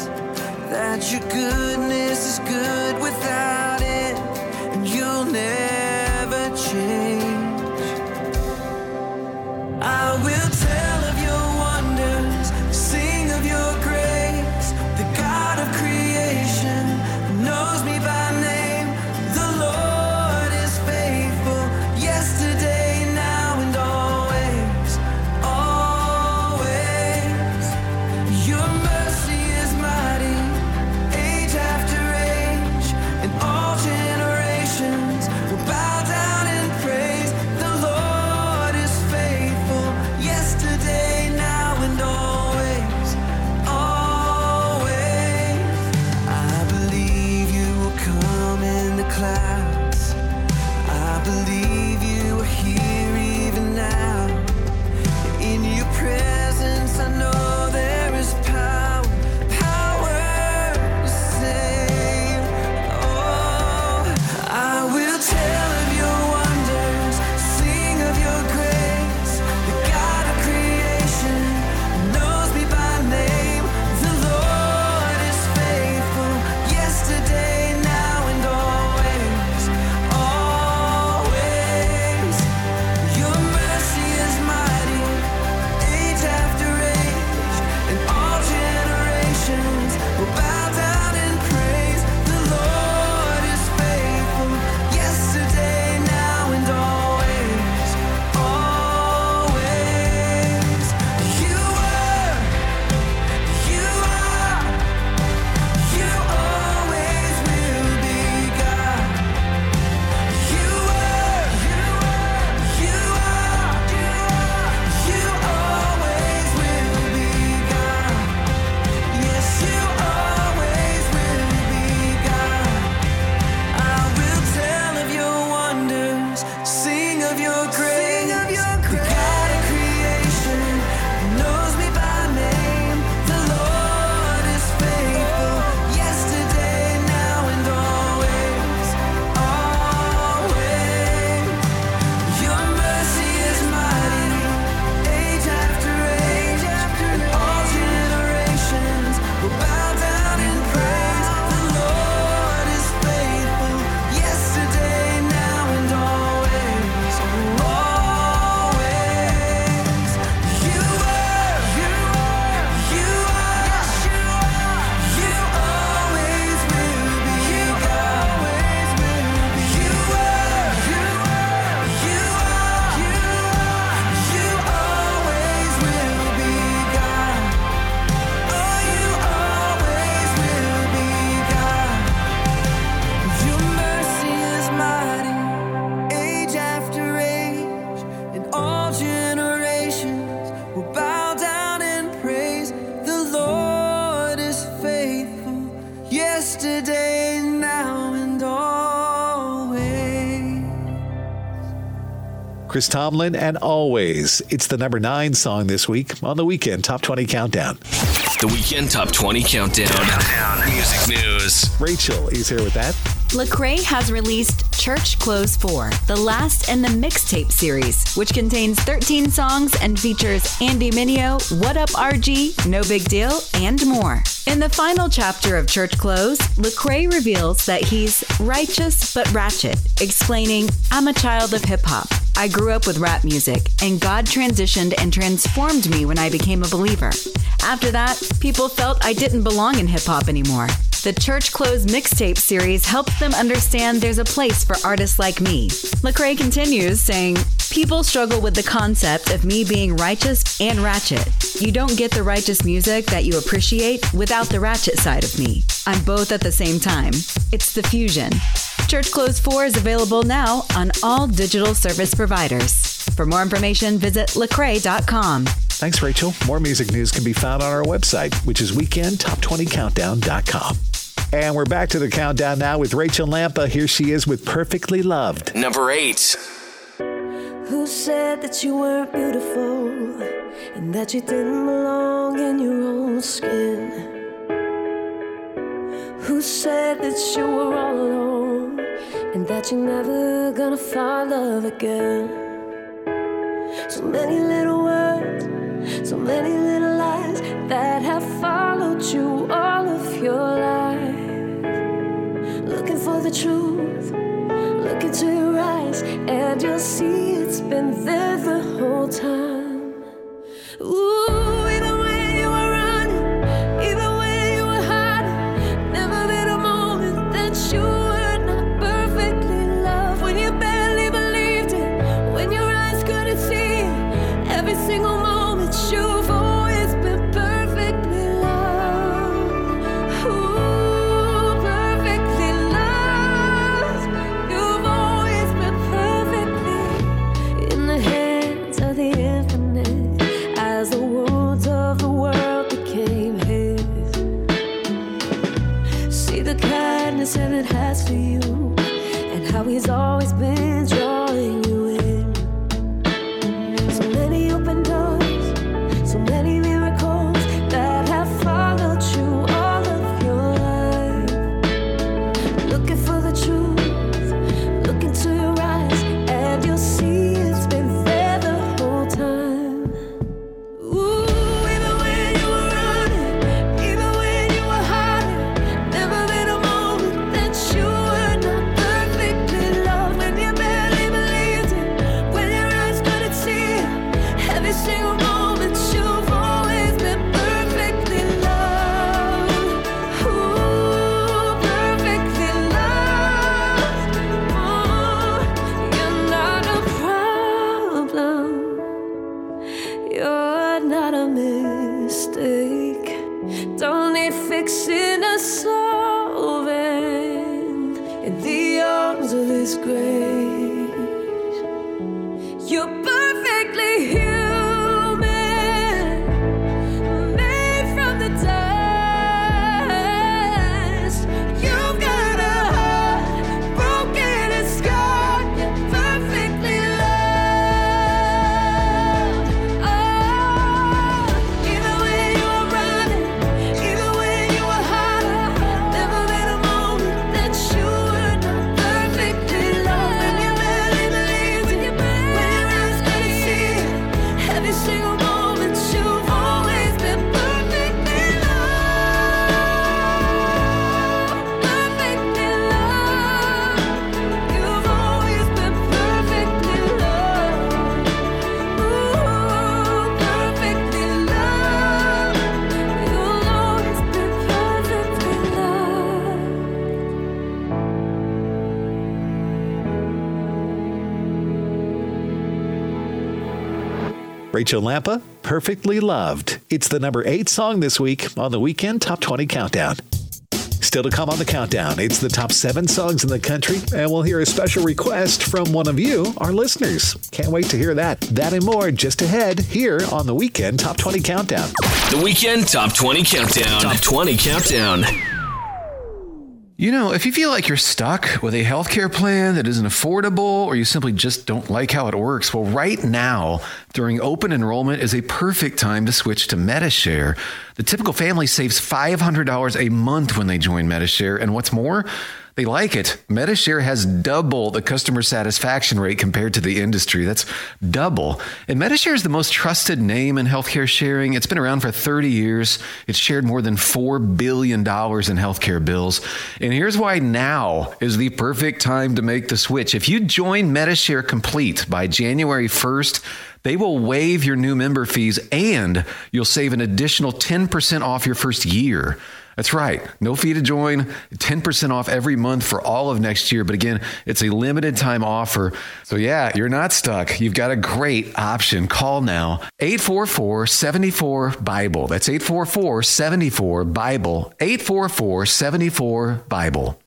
[SPEAKER 15] That your goodness is good without never change. I will
[SPEAKER 1] Chris Tomlin and Always. It's the number nine song this week on the weekend Top 20 Countdown.
[SPEAKER 2] The Weekend Top 20 Countdown. Music news.
[SPEAKER 1] Rachel is here with that.
[SPEAKER 16] Lecrae has released Church Clothes 4, the last in the mixtape series, which contains 13 songs and features Andy Mineo, What Up RG, No Big Deal, and more. In the final chapter of Church Clothes, Lecrae reveals that he's righteous but ratchet, explaining, I'm a child of hip hop. I grew up with rap music, and God transitioned and transformed me when I became a believer. After that, people felt I didn't belong in hip hop anymore. The Church Clothes mixtape series helps them understand there's a place for artists like me. Lecrae continues saying, People struggle with the concept of me being righteous and ratchet. You don't get the righteous music that you appreciate without the ratchet side of me. I'm both at the same time. It's the fusion. Church Clothes 4 is available now on all digital service providers. For more information, visit lecrae.com.
[SPEAKER 1] Thanks, Rachel. More music news can be found on our website, which is weekendtop20countdown.com. And we're back to the countdown now with Rachel Lampa. Here she is with Perfectly Loved.
[SPEAKER 2] Number eight.
[SPEAKER 5] Who said that you weren't beautiful and that you didn't belong in your own skin? Who said that you were all alone and that you're never gonna find love again? So many little words, so many little lies that have followed you all of your life. Looking for the truth, look into your eyes, and you'll see it's been there the whole time. Ooh,
[SPEAKER 1] Rachel Lampa, Perfectly Loved. It's the number eight song this week on the weekend Top 20 Countdown. Still to come on the countdown, it's the top seven songs in the country, and we'll hear a special request from one of you, our listeners. Can't wait to hear that. That and more just ahead here on the weekend Top 20 Countdown.
[SPEAKER 2] The Weekend Top 20 Countdown. Top 20 Countdown.
[SPEAKER 8] You know, if you feel like you're stuck with a healthcare plan that isn't affordable or you simply just don't like how it works, well, right now, during open enrollment, is a perfect time to switch to Medishare. The typical family saves $500 a month when they join Medishare. And what's more, they like it. Medishare has double the customer satisfaction rate compared to the industry. That's double. And Medishare is the most trusted name in healthcare sharing. It's been around for 30 years. It's shared more than $4 billion in healthcare bills. And here's why now is the perfect time to make the switch. If you join Medishare Complete by January 1st, they will waive your new member fees and you'll save an additional 10% off your first year. That's right. No fee to join, 10% off every month for all of next year. But again, it's a limited time offer. So yeah, you're not stuck. You've got a great option. Call now 844 74 Bible. That's 844 74 Bible. 844 74 Bible.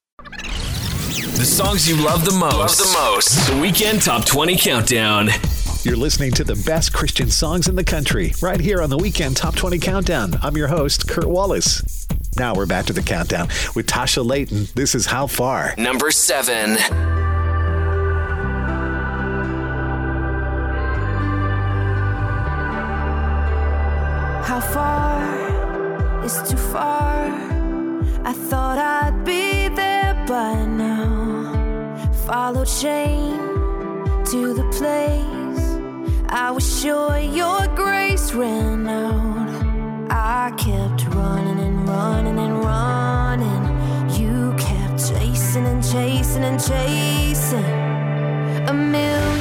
[SPEAKER 2] The songs you love the most. Love the most. The Weekend Top 20 Countdown.
[SPEAKER 1] You're listening to the best Christian songs in the country right here on the Weekend Top 20 Countdown. I'm your host, Kurt Wallace. Now we're back to the countdown with Tasha Layton. This is How Far.
[SPEAKER 2] Number seven.
[SPEAKER 5] How far is too far? I thought I'd be there by now. Followed shame to the place. I was sure your grace ran out. I kept running and running and running. You kept chasing and chasing and chasing. A million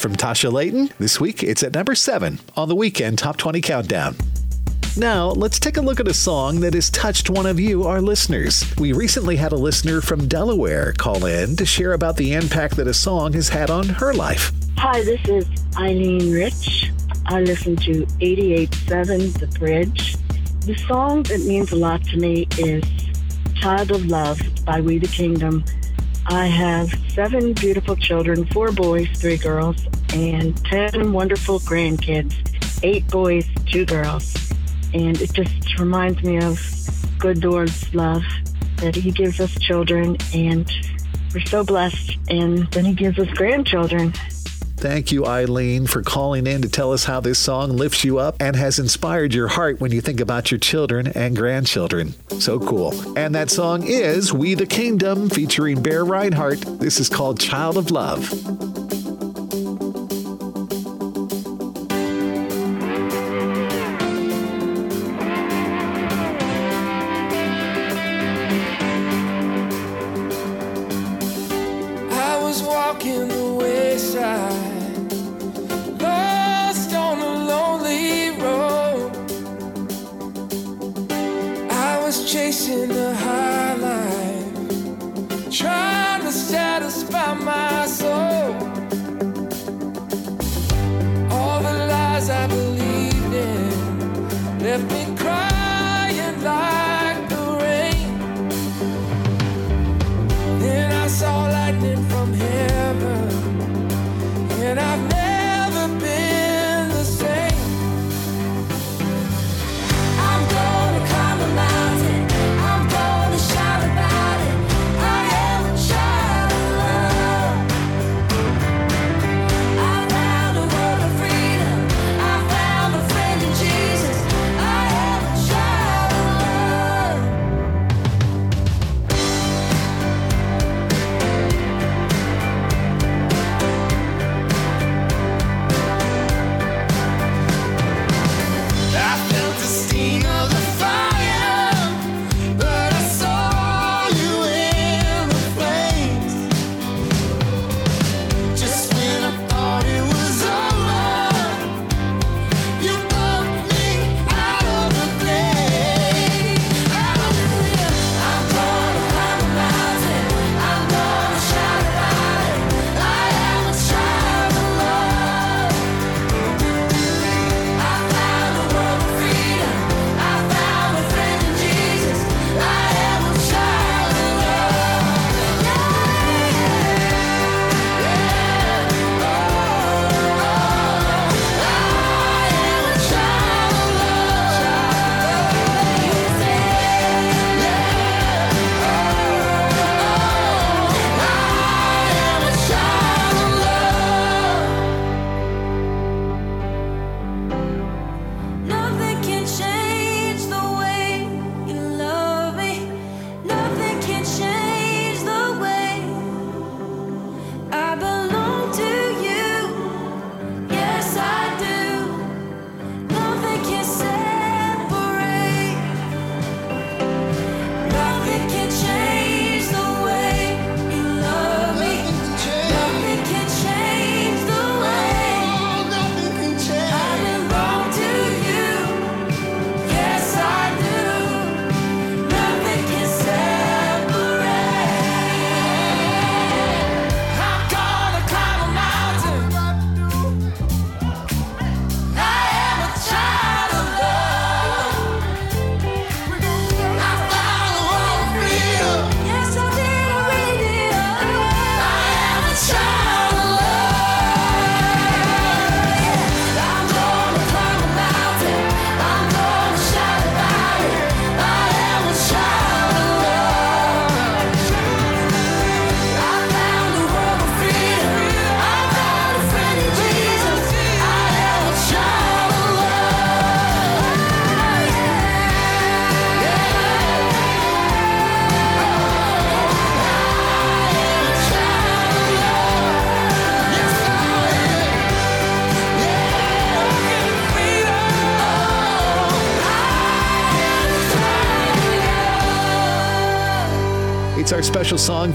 [SPEAKER 5] from
[SPEAKER 1] Tasha Layton. This week it's at number seven on the Weekend Top 20 Countdown. Now, let's take a look at a song that has touched one of you, our listeners. We recently had a listener from Delaware call in to share about the impact that a song has had on her life.
[SPEAKER 19] Hi, this is Eileen Rich. I listen to 88.7 The Bridge. The song that means a lot to me is Child of Love by We the Kingdom. I have seven beautiful children four boys, three girls, and 10 wonderful grandkids eight boys, two girls. And it just reminds me of good Lord's love that He gives us children, and we're so blessed. And then He gives us grandchildren.
[SPEAKER 5] Thank you, Eileen, for calling in to tell us how this song lifts you up and has inspired your heart when you think about your children and grandchildren. So cool. And that song is We the Kingdom featuring Bear Rinehart. This is called Child of Love.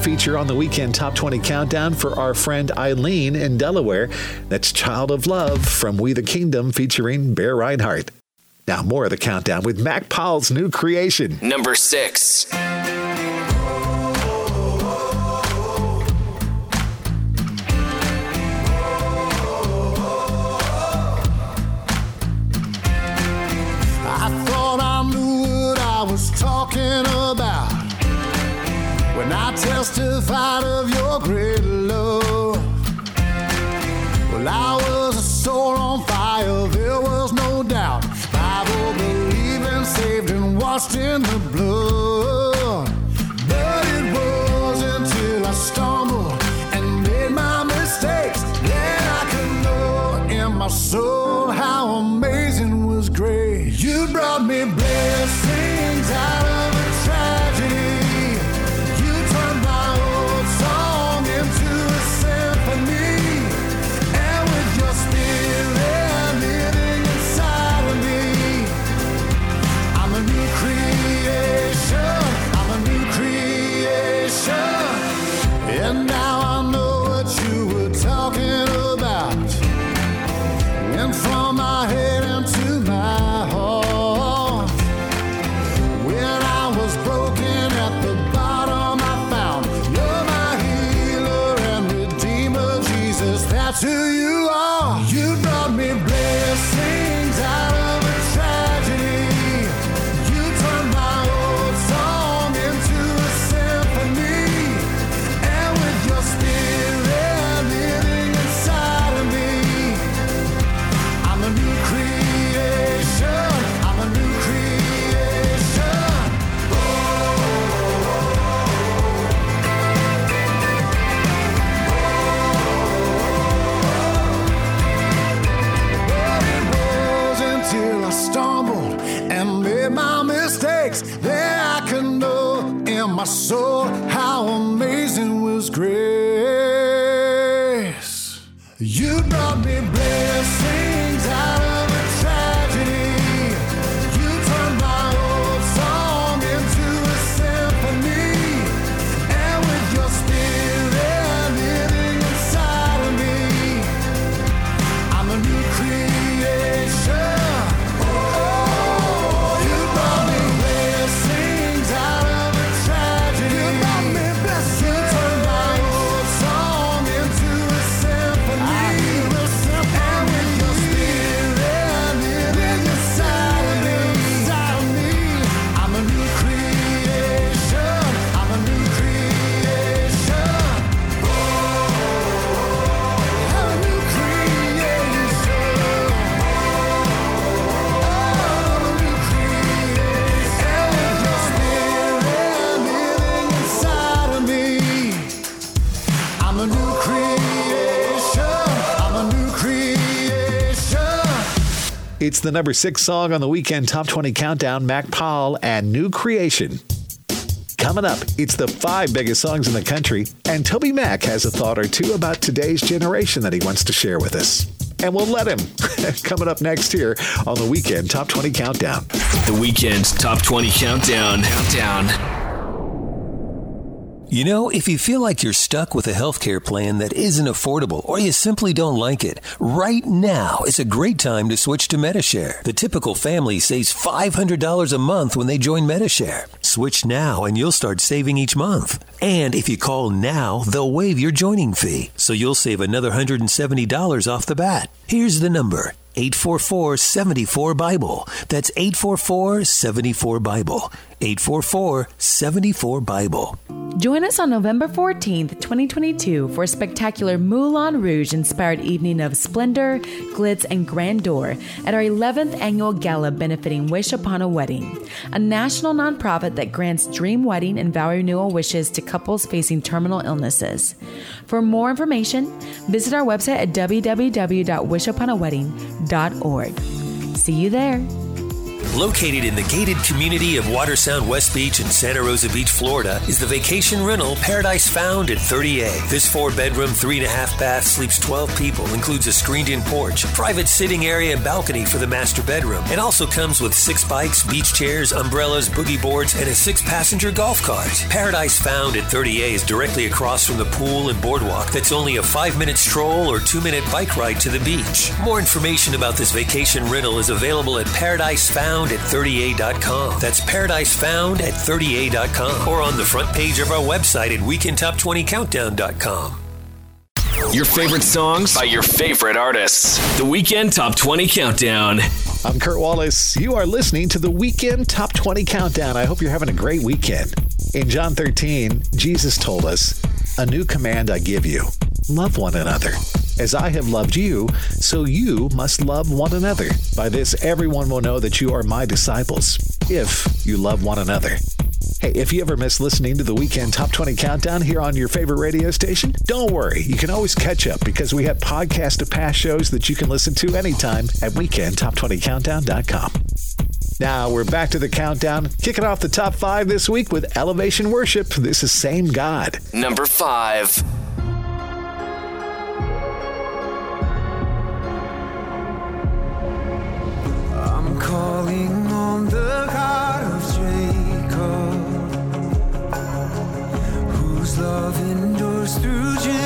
[SPEAKER 5] feature on the weekend top 20 countdown for our friend Eileen in Delaware. That's Child of Love from We the Kingdom featuring Bear Rinehart. Now, more of the countdown with Mac Powell's new creation.
[SPEAKER 2] Number six.
[SPEAKER 20] talking testified of your great love. Well, I was a soul on fire, there was no doubt. Bible believing, saved, and washed in the blood. But it was until I stumbled and made my mistakes that I could know in my soul.
[SPEAKER 1] It's the number six song on the weekend top 20 countdown, Mac Powell and New Creation. Coming up, it's the five biggest songs in the country, and TobyMac has a thought or two about today's generation that he wants to share with us. And we'll let him. Coming up next here on the weekend top 20 countdown.
[SPEAKER 2] The weekend top 20 countdown. Countdown.
[SPEAKER 13] You know, if you feel like you're stuck with a healthcare plan that isn't affordable or you simply don't like it, right now is a great time to switch to Medishare. The typical family saves $500 a month when they join Medishare. Switch now and you'll start saving each month. And if you call now, they'll waive your joining fee, so you'll save another $170 off the bat. Here's the number 844 74 Bible. That's 844 74 Bible. 844 74 Bible.
[SPEAKER 14] Join us on November 14th, 2022 for a spectacular Moulin Rouge inspired evening of splendor, glitz, and grandeur at our 11th annual gala benefiting Wish Upon a Wedding, a national nonprofit that grants dream wedding and vow renewal wishes to couples facing terminal illnesses. For more information, visit our website at See you there.
[SPEAKER 13] Located in the gated community of Watersound West Beach in Santa Rosa Beach, Florida, is the vacation rental Paradise Found at 30A. This four bedroom, three and a half bath sleeps 12 people, includes a screened in porch, private sitting area, and balcony for the master bedroom, and also comes with six bikes, beach chairs, umbrellas, boogie boards, and a six passenger golf cart. Paradise Found at 30A is directly across from the pool and boardwalk that's only a five minute stroll or two minute bike ride to the beach. More information about this vacation rental is available at Paradise Found at 30A.com. That's Paradise Found at 30A.com or on the front page of our website at WeekendTop20Countdown.com.
[SPEAKER 2] Your favorite songs by your favorite artists. The weekend top 20 countdown.
[SPEAKER 1] I'm Kurt Wallace. You are listening to the Weekend Top 20 Countdown. I hope you're having a great weekend. In John 13, Jesus told us, A new command I give you love one another. As I have loved you, so you must love one another. By this, everyone will know that you are my disciples, if you love one another. Hey, if you ever miss listening to the Weekend Top 20 Countdown here on your favorite radio station, don't worry. You can always catch up because we have podcasts of past shows that you can listen to anytime at weekendtop20countdown.com. Now we're back to the countdown, kicking off the top five this week with Elevation Worship. This is Same God.
[SPEAKER 2] Number five.
[SPEAKER 15] Endures through generations.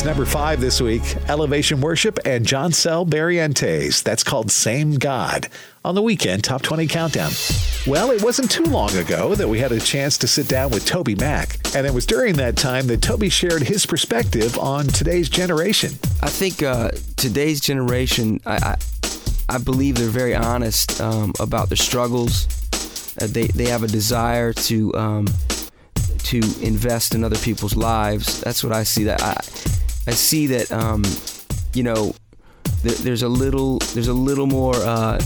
[SPEAKER 1] It's number five this week Elevation Worship and Jonsal Barrientos. That's called Same God on the weekend Top 20 Countdown. Well, it wasn't too long ago that we had a chance to sit down with TobyMac, and it was during that time that Toby shared his perspective on today's generation.
[SPEAKER 21] I think uh, today's generation, I, I, I believe they're very honest um, about their struggles. Uh, they they have a desire to um, to invest in other people's lives. That's what I see. That I I see that um, you know there, there's a little there's a little more uh,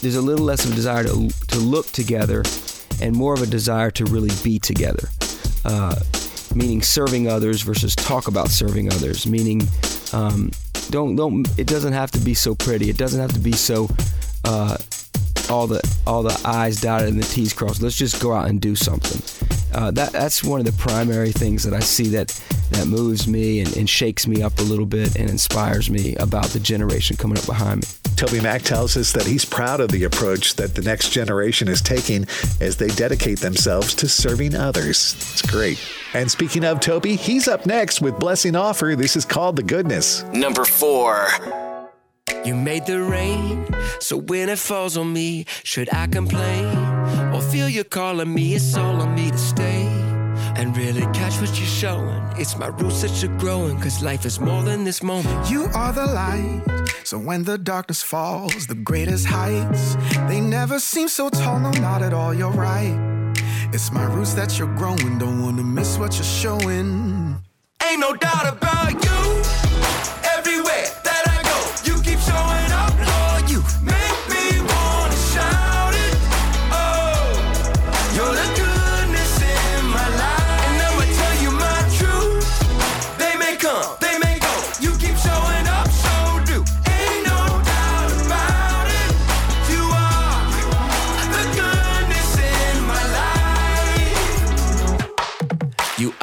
[SPEAKER 21] there's a little less of a desire to to look together and more of a desire to really be together. Uh, meaning serving others versus talk about serving others. Meaning um, don't don't it doesn't have to be so pretty. It doesn't have to be so uh, all the all the I's dotted and the T's crossed. Let's just go out and do something. Uh, that that's one of the primary things that I see that that moves me and, and shakes me up a little bit and inspires me about the generation coming up behind me.
[SPEAKER 1] TobyMac tells us that he's proud of the approach that the next generation is taking as they dedicate themselves to serving others. It's great. And speaking of Toby, he's up next with Blessing Offor. This is called The Goodness.
[SPEAKER 2] Number four.
[SPEAKER 15] You made the rain, so when it falls on me, should I complain? Or feel you calling me? It's all on me to stay and really catch what you're showing. It's my roots that you're growing, cause life is more than this moment.
[SPEAKER 22] You are the light, so when the darkness falls, the greatest heights, they never seem so tall, no, not at all, you're right. It's my roots that you're growing, don't wanna miss what you're showing.
[SPEAKER 15] Ain't no doubt about you. Everywhere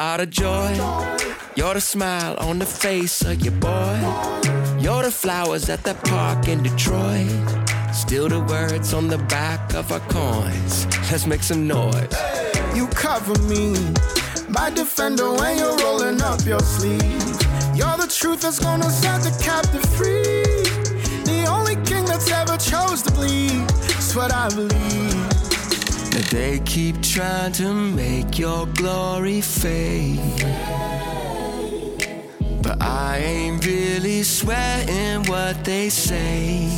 [SPEAKER 15] are the joy. You're the smile on the face of your boy. You're the flowers at the park in Detroit. Still the words on the back of our coins. Let's make some noise.
[SPEAKER 22] You cover me, my defender when you're rolling up your sleeve. You're the truth that's gonna set the captive free. The only king that's ever chose to bleed. That's what I believe.
[SPEAKER 15] They keep trying to make your glory fade. But I ain't really sweating what they say.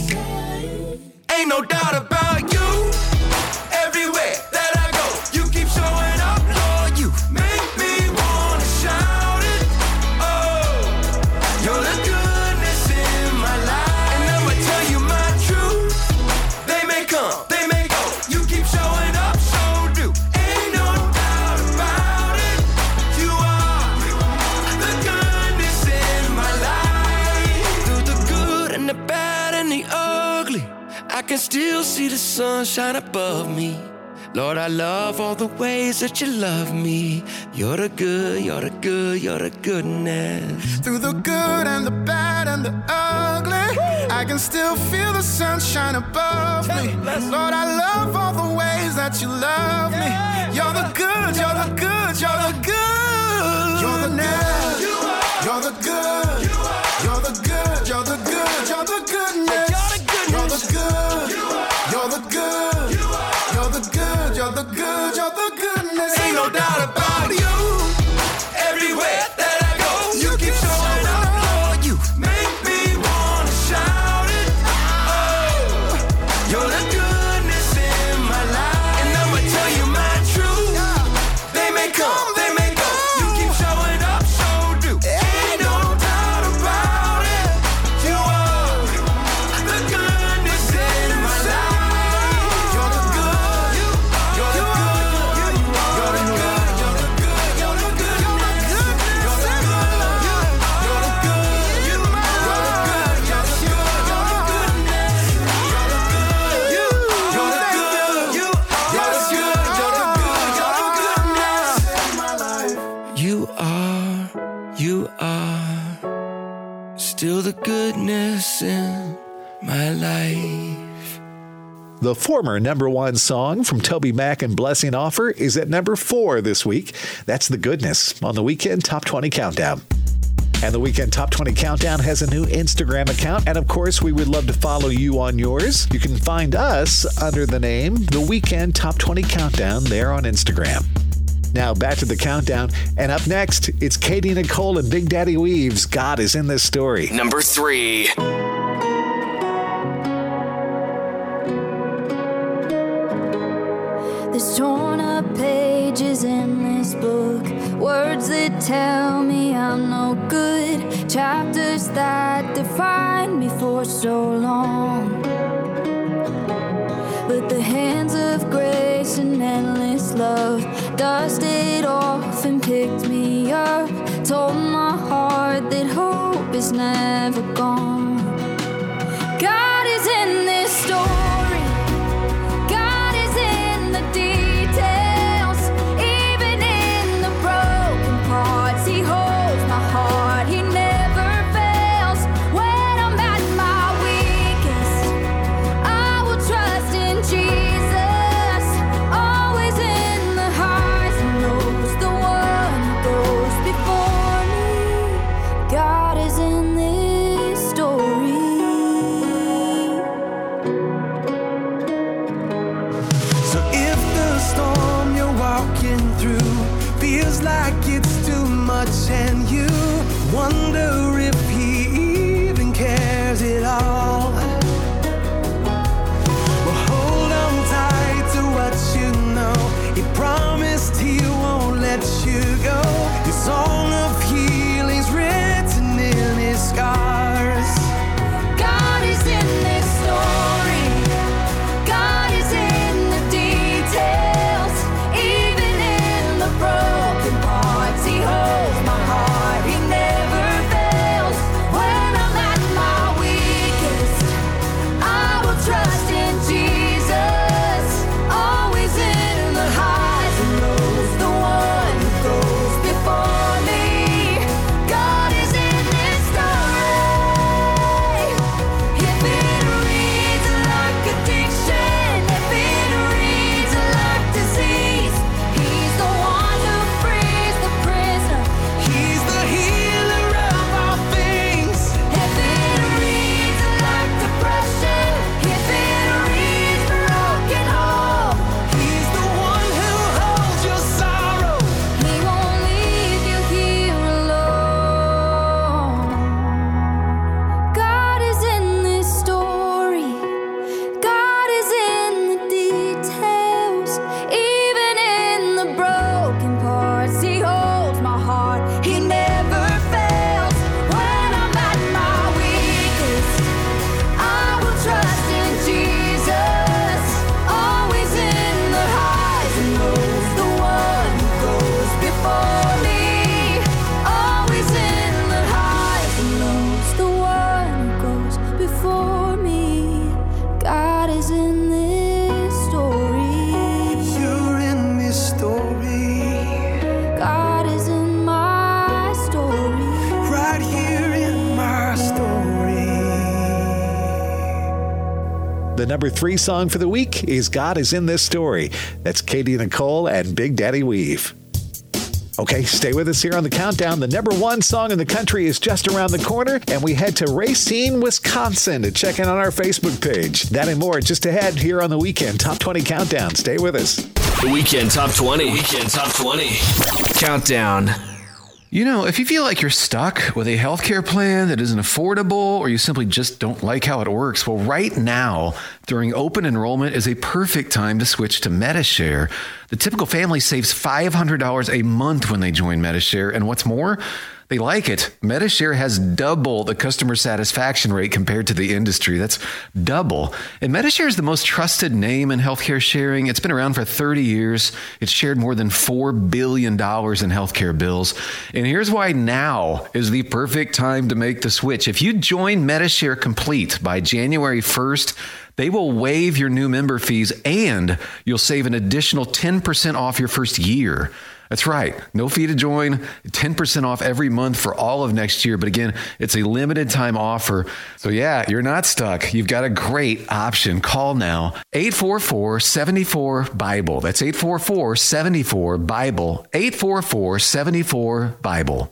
[SPEAKER 15] Ain't no doubt about you. Still see the sunshine above me. Lord, I love all the ways that you love me. You're the good, you're the good, you're the goodness.
[SPEAKER 20] Through the good and the bad and the ugly, I can still feel the sunshine above me. Lord, I love all the ways that you love me. You're the good, you're the good, you're the good. You're the good. You're the good.
[SPEAKER 15] not about The
[SPEAKER 1] former number one song from TobyMac and Blessing Offor is at number four this week. That's The Goodness on the Weekend Top 20 Countdown. And the Weekend Top 20 Countdown has a new Instagram account. And of course, we would love to follow you on yours. You can find us under the name The Weekend Top 20 Countdown there on Instagram. Now back to the countdown. And up next, it's Katy Nichole and Big Daddy Weaves. God is in this story.
[SPEAKER 23] Number three.
[SPEAKER 5] There's torn up pages in this book, words that tell me I'm no good, chapters that define me for so long. But the hands of grace and endless love dusted off and picked me up, told my heart that hope is never gone. God is in this story. The
[SPEAKER 1] three song for the week is God is in This Story. That's Katy Nichole and Big Daddy Weave. Okay, stay with us here on the countdown. The number one song in the country is just around the corner, and we head to Racine, Wisconsin to check in on our Facebook page. That and more just ahead here on the weekend Top 20 Countdown. Stay with us.
[SPEAKER 2] The Weekend Top 20. Weekend Top 20. Countdown.
[SPEAKER 8] You know, if you feel like you're stuck with a healthcare plan that isn't affordable or you simply just don't like how it works, well, right now, during open enrollment, is a perfect time to switch to Medishare. The typical family saves $500 a month when they join Medishare. And what's more, they like it. Medishare has double the customer satisfaction rate compared to the industry. That's double. And Medishare is the most trusted name in healthcare sharing. It's been around for 30 years. It's shared more than $4 billion in healthcare bills. And here's why now is the perfect time to make the switch. If you join Medishare Complete by January 1st, they will waive your new member fees and you'll save an additional 10% off your first year. That's right. No fee to join, 10% off every month for all of next year. But again, it's a limited time offer. So yeah, you're not stuck. You've got a great option. Call now 844 74 Bible. That's 844 74 Bible. 844 74 Bible.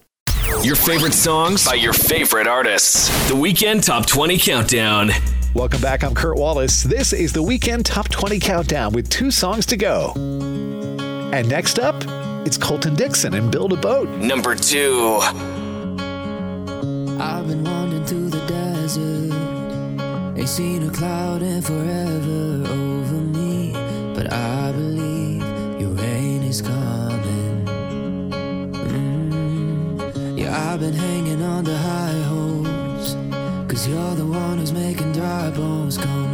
[SPEAKER 2] Your favorite songs by your favorite artists. The Weekend Top 20 Countdown.
[SPEAKER 1] Welcome back. I'm Kurt Wallace. This is the Weekend Top 20 Countdown with two songs to go. And next up, it's Colton Dixon and Build a Boat.
[SPEAKER 2] Number two.
[SPEAKER 6] I've been wandering through the desert. Ain't seen a cloud in forever over me. But I believe your rain is coming. Mm. Yeah, I've been hanging on to high hopes. Cause you're the one who's making dry bones come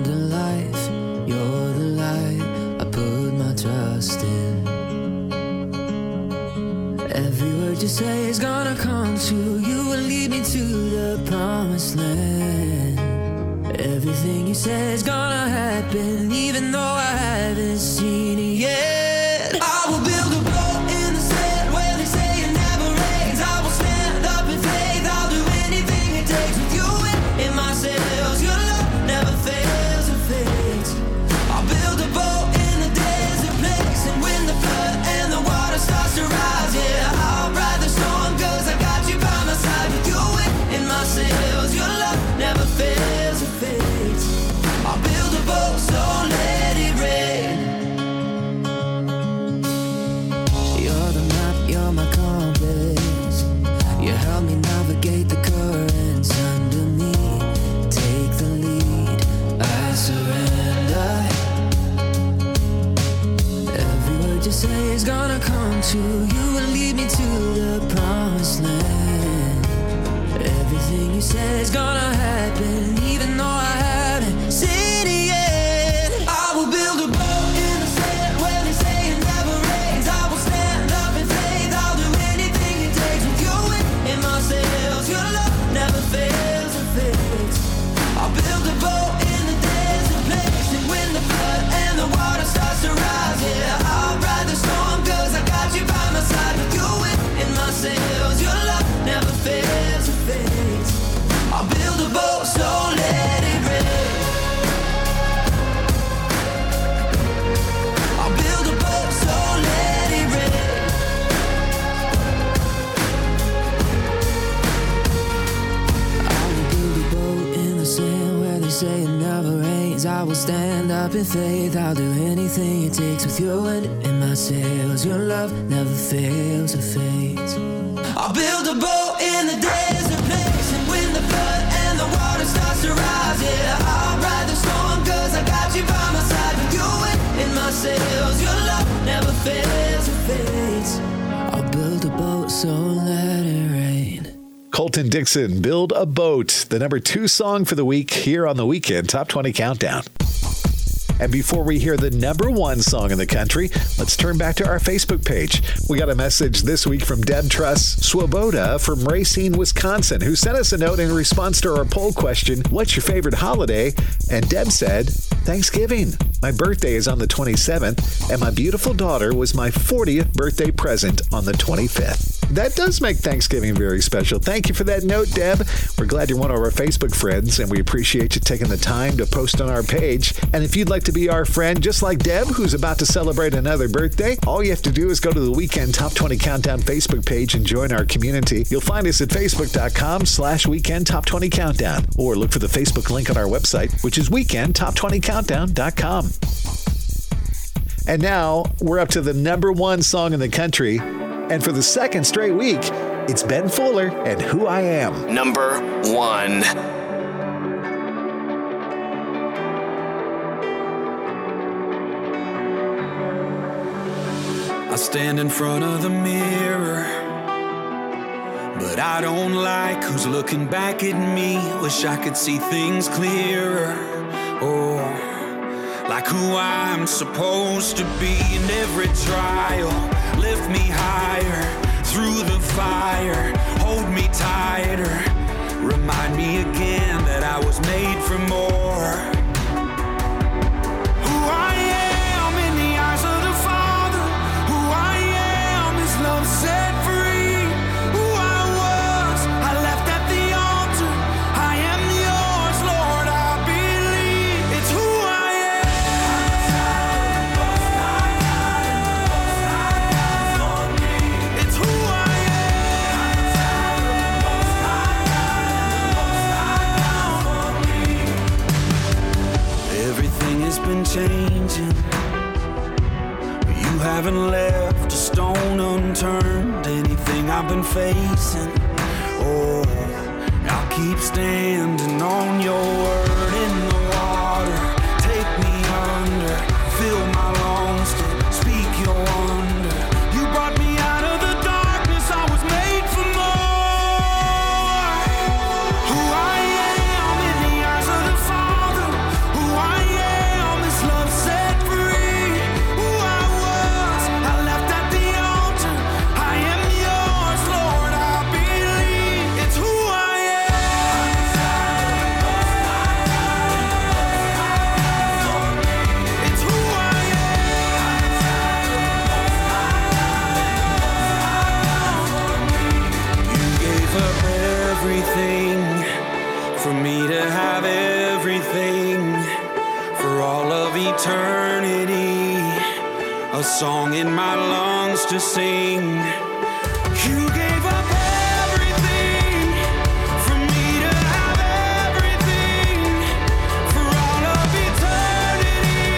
[SPEAKER 6] you say is gonna come true. You will lead me to the promised land. Everything you say is gonna happen, even though I haven't seen gonna. You will lead me to the promised land. Everything you say is gonna will stand up in faith. I'll do anything it takes with you and in my sails. Your love never fails or fades. I'll build a boat in the desert place, and when the flood and the water starts to rise, yeah, I'll ride the I got you by my side with you in, in my sails. Your love never fails or fades. I'll build a boat, so let it rain.
[SPEAKER 1] Colton Dixon, Build a Boat, the number two song for the week here on the Weekend Top 20 Countdown. And before we hear the number one song in the country, let's turn back to our Facebook page. We got a message this week from Deb Truss Swoboda from Racine, Wisconsin, who sent us a note in response to our poll question, What's your favorite holiday? And Deb said, Thanksgiving. My birthday is on the 27th, and my beautiful daughter was my 40th birthday present on the 25th. That does make Thanksgiving very special. Thank you for that note, Deb. We're glad you're one of our Facebook friends, and we appreciate you taking the time to post on our page. And if you'd like to be our friend, just like Deb, who's about to celebrate another birthday, all you have to do is go to the Weekend Top 20 Countdown Facebook page and join our community. You'll find us at facebook.com slash weekend top 20 countdown, or look for the Facebook link on our website, which is weekendtop20countdown.com. And now we're up to the number one song in the country. And for the second straight week, it's Ben Fuller and Who I Am.
[SPEAKER 2] Number one.
[SPEAKER 4] I stand in front of the mirror, but I don't like who's looking back at me. Wish I could see things clearer. Oh, like who I'm supposed to be in every trial. Me higher through the fire, hold me tighter. Remind me again that I was made for more. Haven't left a stone unturned. Anything I've been facing. Oh, I'll keep standing on your word song in my lungs to sing. You gave up everything for me to have everything for all of eternity.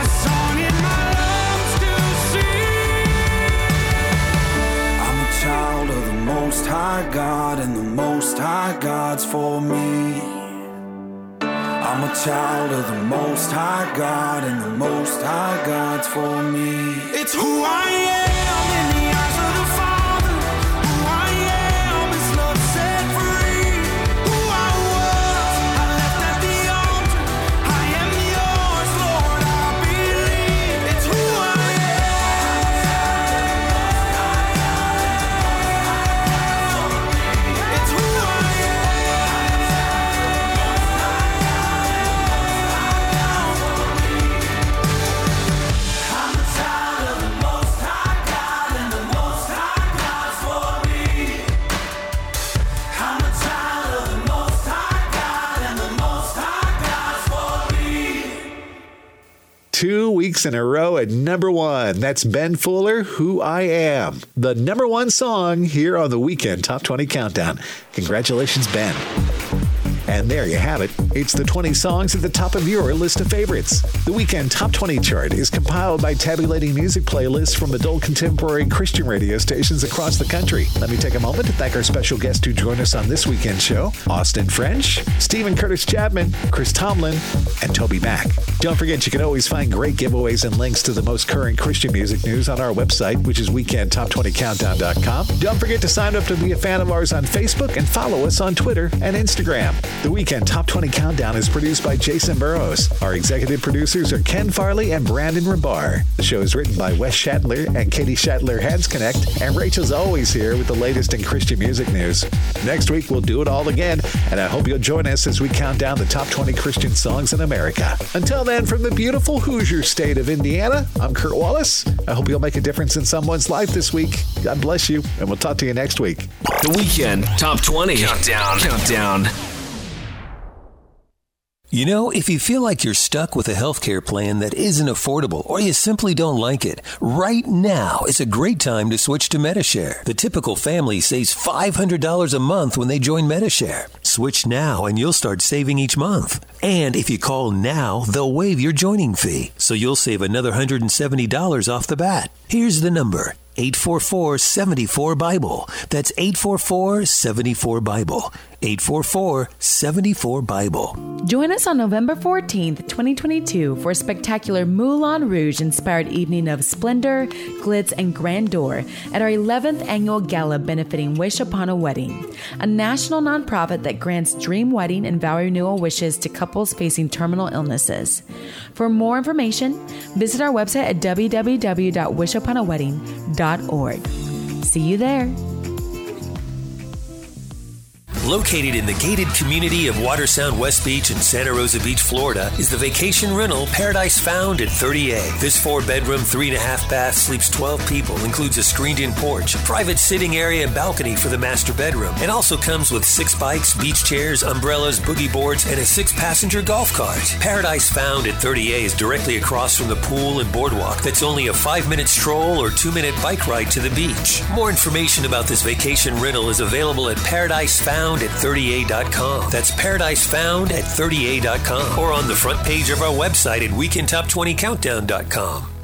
[SPEAKER 4] A song in my lungs to sing. I'm a child of the Most High God, and the Most High God's for me. Child of the Most High God, and the Most High God's for me. It's who I am
[SPEAKER 1] weeks in a row at number one. That's Ben Fuller, Who I Am. The number one song here on the Weekend Top 20 Countdown. Congratulations, Ben. And there you have it. It's the 20 songs at the top of your list of favorites. The Weekend Top 20 chart is compiled by tabulating music playlists from adult contemporary Christian radio stations across the country. Let me take a moment to thank our special guests who joined us on this weekend show Austin French, Steven Curtis Chapman, Chris Tomlin, and TobyMac. Don't forget, you can always find great giveaways and links to the most current Christian music news on our website, which is weekendtop20countdown.com. Don't forget to sign up to be a fan of ours on Facebook and follow us on Twitter and Instagram. The Weekend Top 20 Countdown is produced by Jason Burrows. Our executive producers are Ken Farley and Brandon Rabar. The show is written by Wes Shatler and Katie Shatler Heads Connect, and Rachel's always here with the latest in Christian music news. Next week, we'll do it all again, and I hope you'll join us as we count down the top 20 Christian songs in America. Until then, from the beautiful Hoosier state of Indiana, I'm Kurt Wallace. I hope you'll make a difference in someone's life this week. God bless you, and we'll talk to you next week.
[SPEAKER 2] The Weekend Top 20 Countdown. Countdown.
[SPEAKER 13] You know, if you feel like you're stuck with a healthcare plan that isn't affordable or you simply don't like it, right now is a great time to switch to Medishare. The typical family saves $500 a month when they join Medishare. Switch now and you'll start saving each month. And if you call now, they'll waive your joining fee, so you'll save another $170 off the bat. Here's the number 844 74 Bible. That's 844 74 Bible. 844 74 Bible.
[SPEAKER 14] Join us on November 14th, 2022 for a spectacular Moulin Rouge inspired evening of splendor, glitz, and grandeur at our 11th annual gala benefiting Wish Upon a Wedding, a national nonprofit that grants dream wedding and vow renewal wishes to couples facing terminal illnesses. For more information, visit our website at www.wishuponawedding.org. See you there.
[SPEAKER 13] Located in the gated community of Watersound West Beach in Santa Rosa Beach, Florida, is the vacation rental Paradise Found at 30A. This four bedroom, three and a half bath sleeps 12 people, includes a screened in porch, private sitting area, and balcony for the master bedroom, and also comes with six bikes, beach chairs, umbrellas, boogie boards, and a six passenger golf cart. Paradise Found at 30A is directly across from the pool and boardwalk that's only a five minute stroll or two minute bike ride to the beach. More information about this vacation rental is available at Paradise Found at 30A.com. That's Paradise Found at 30A.com or on the front page of our website at WeekendTop20Countdown.com.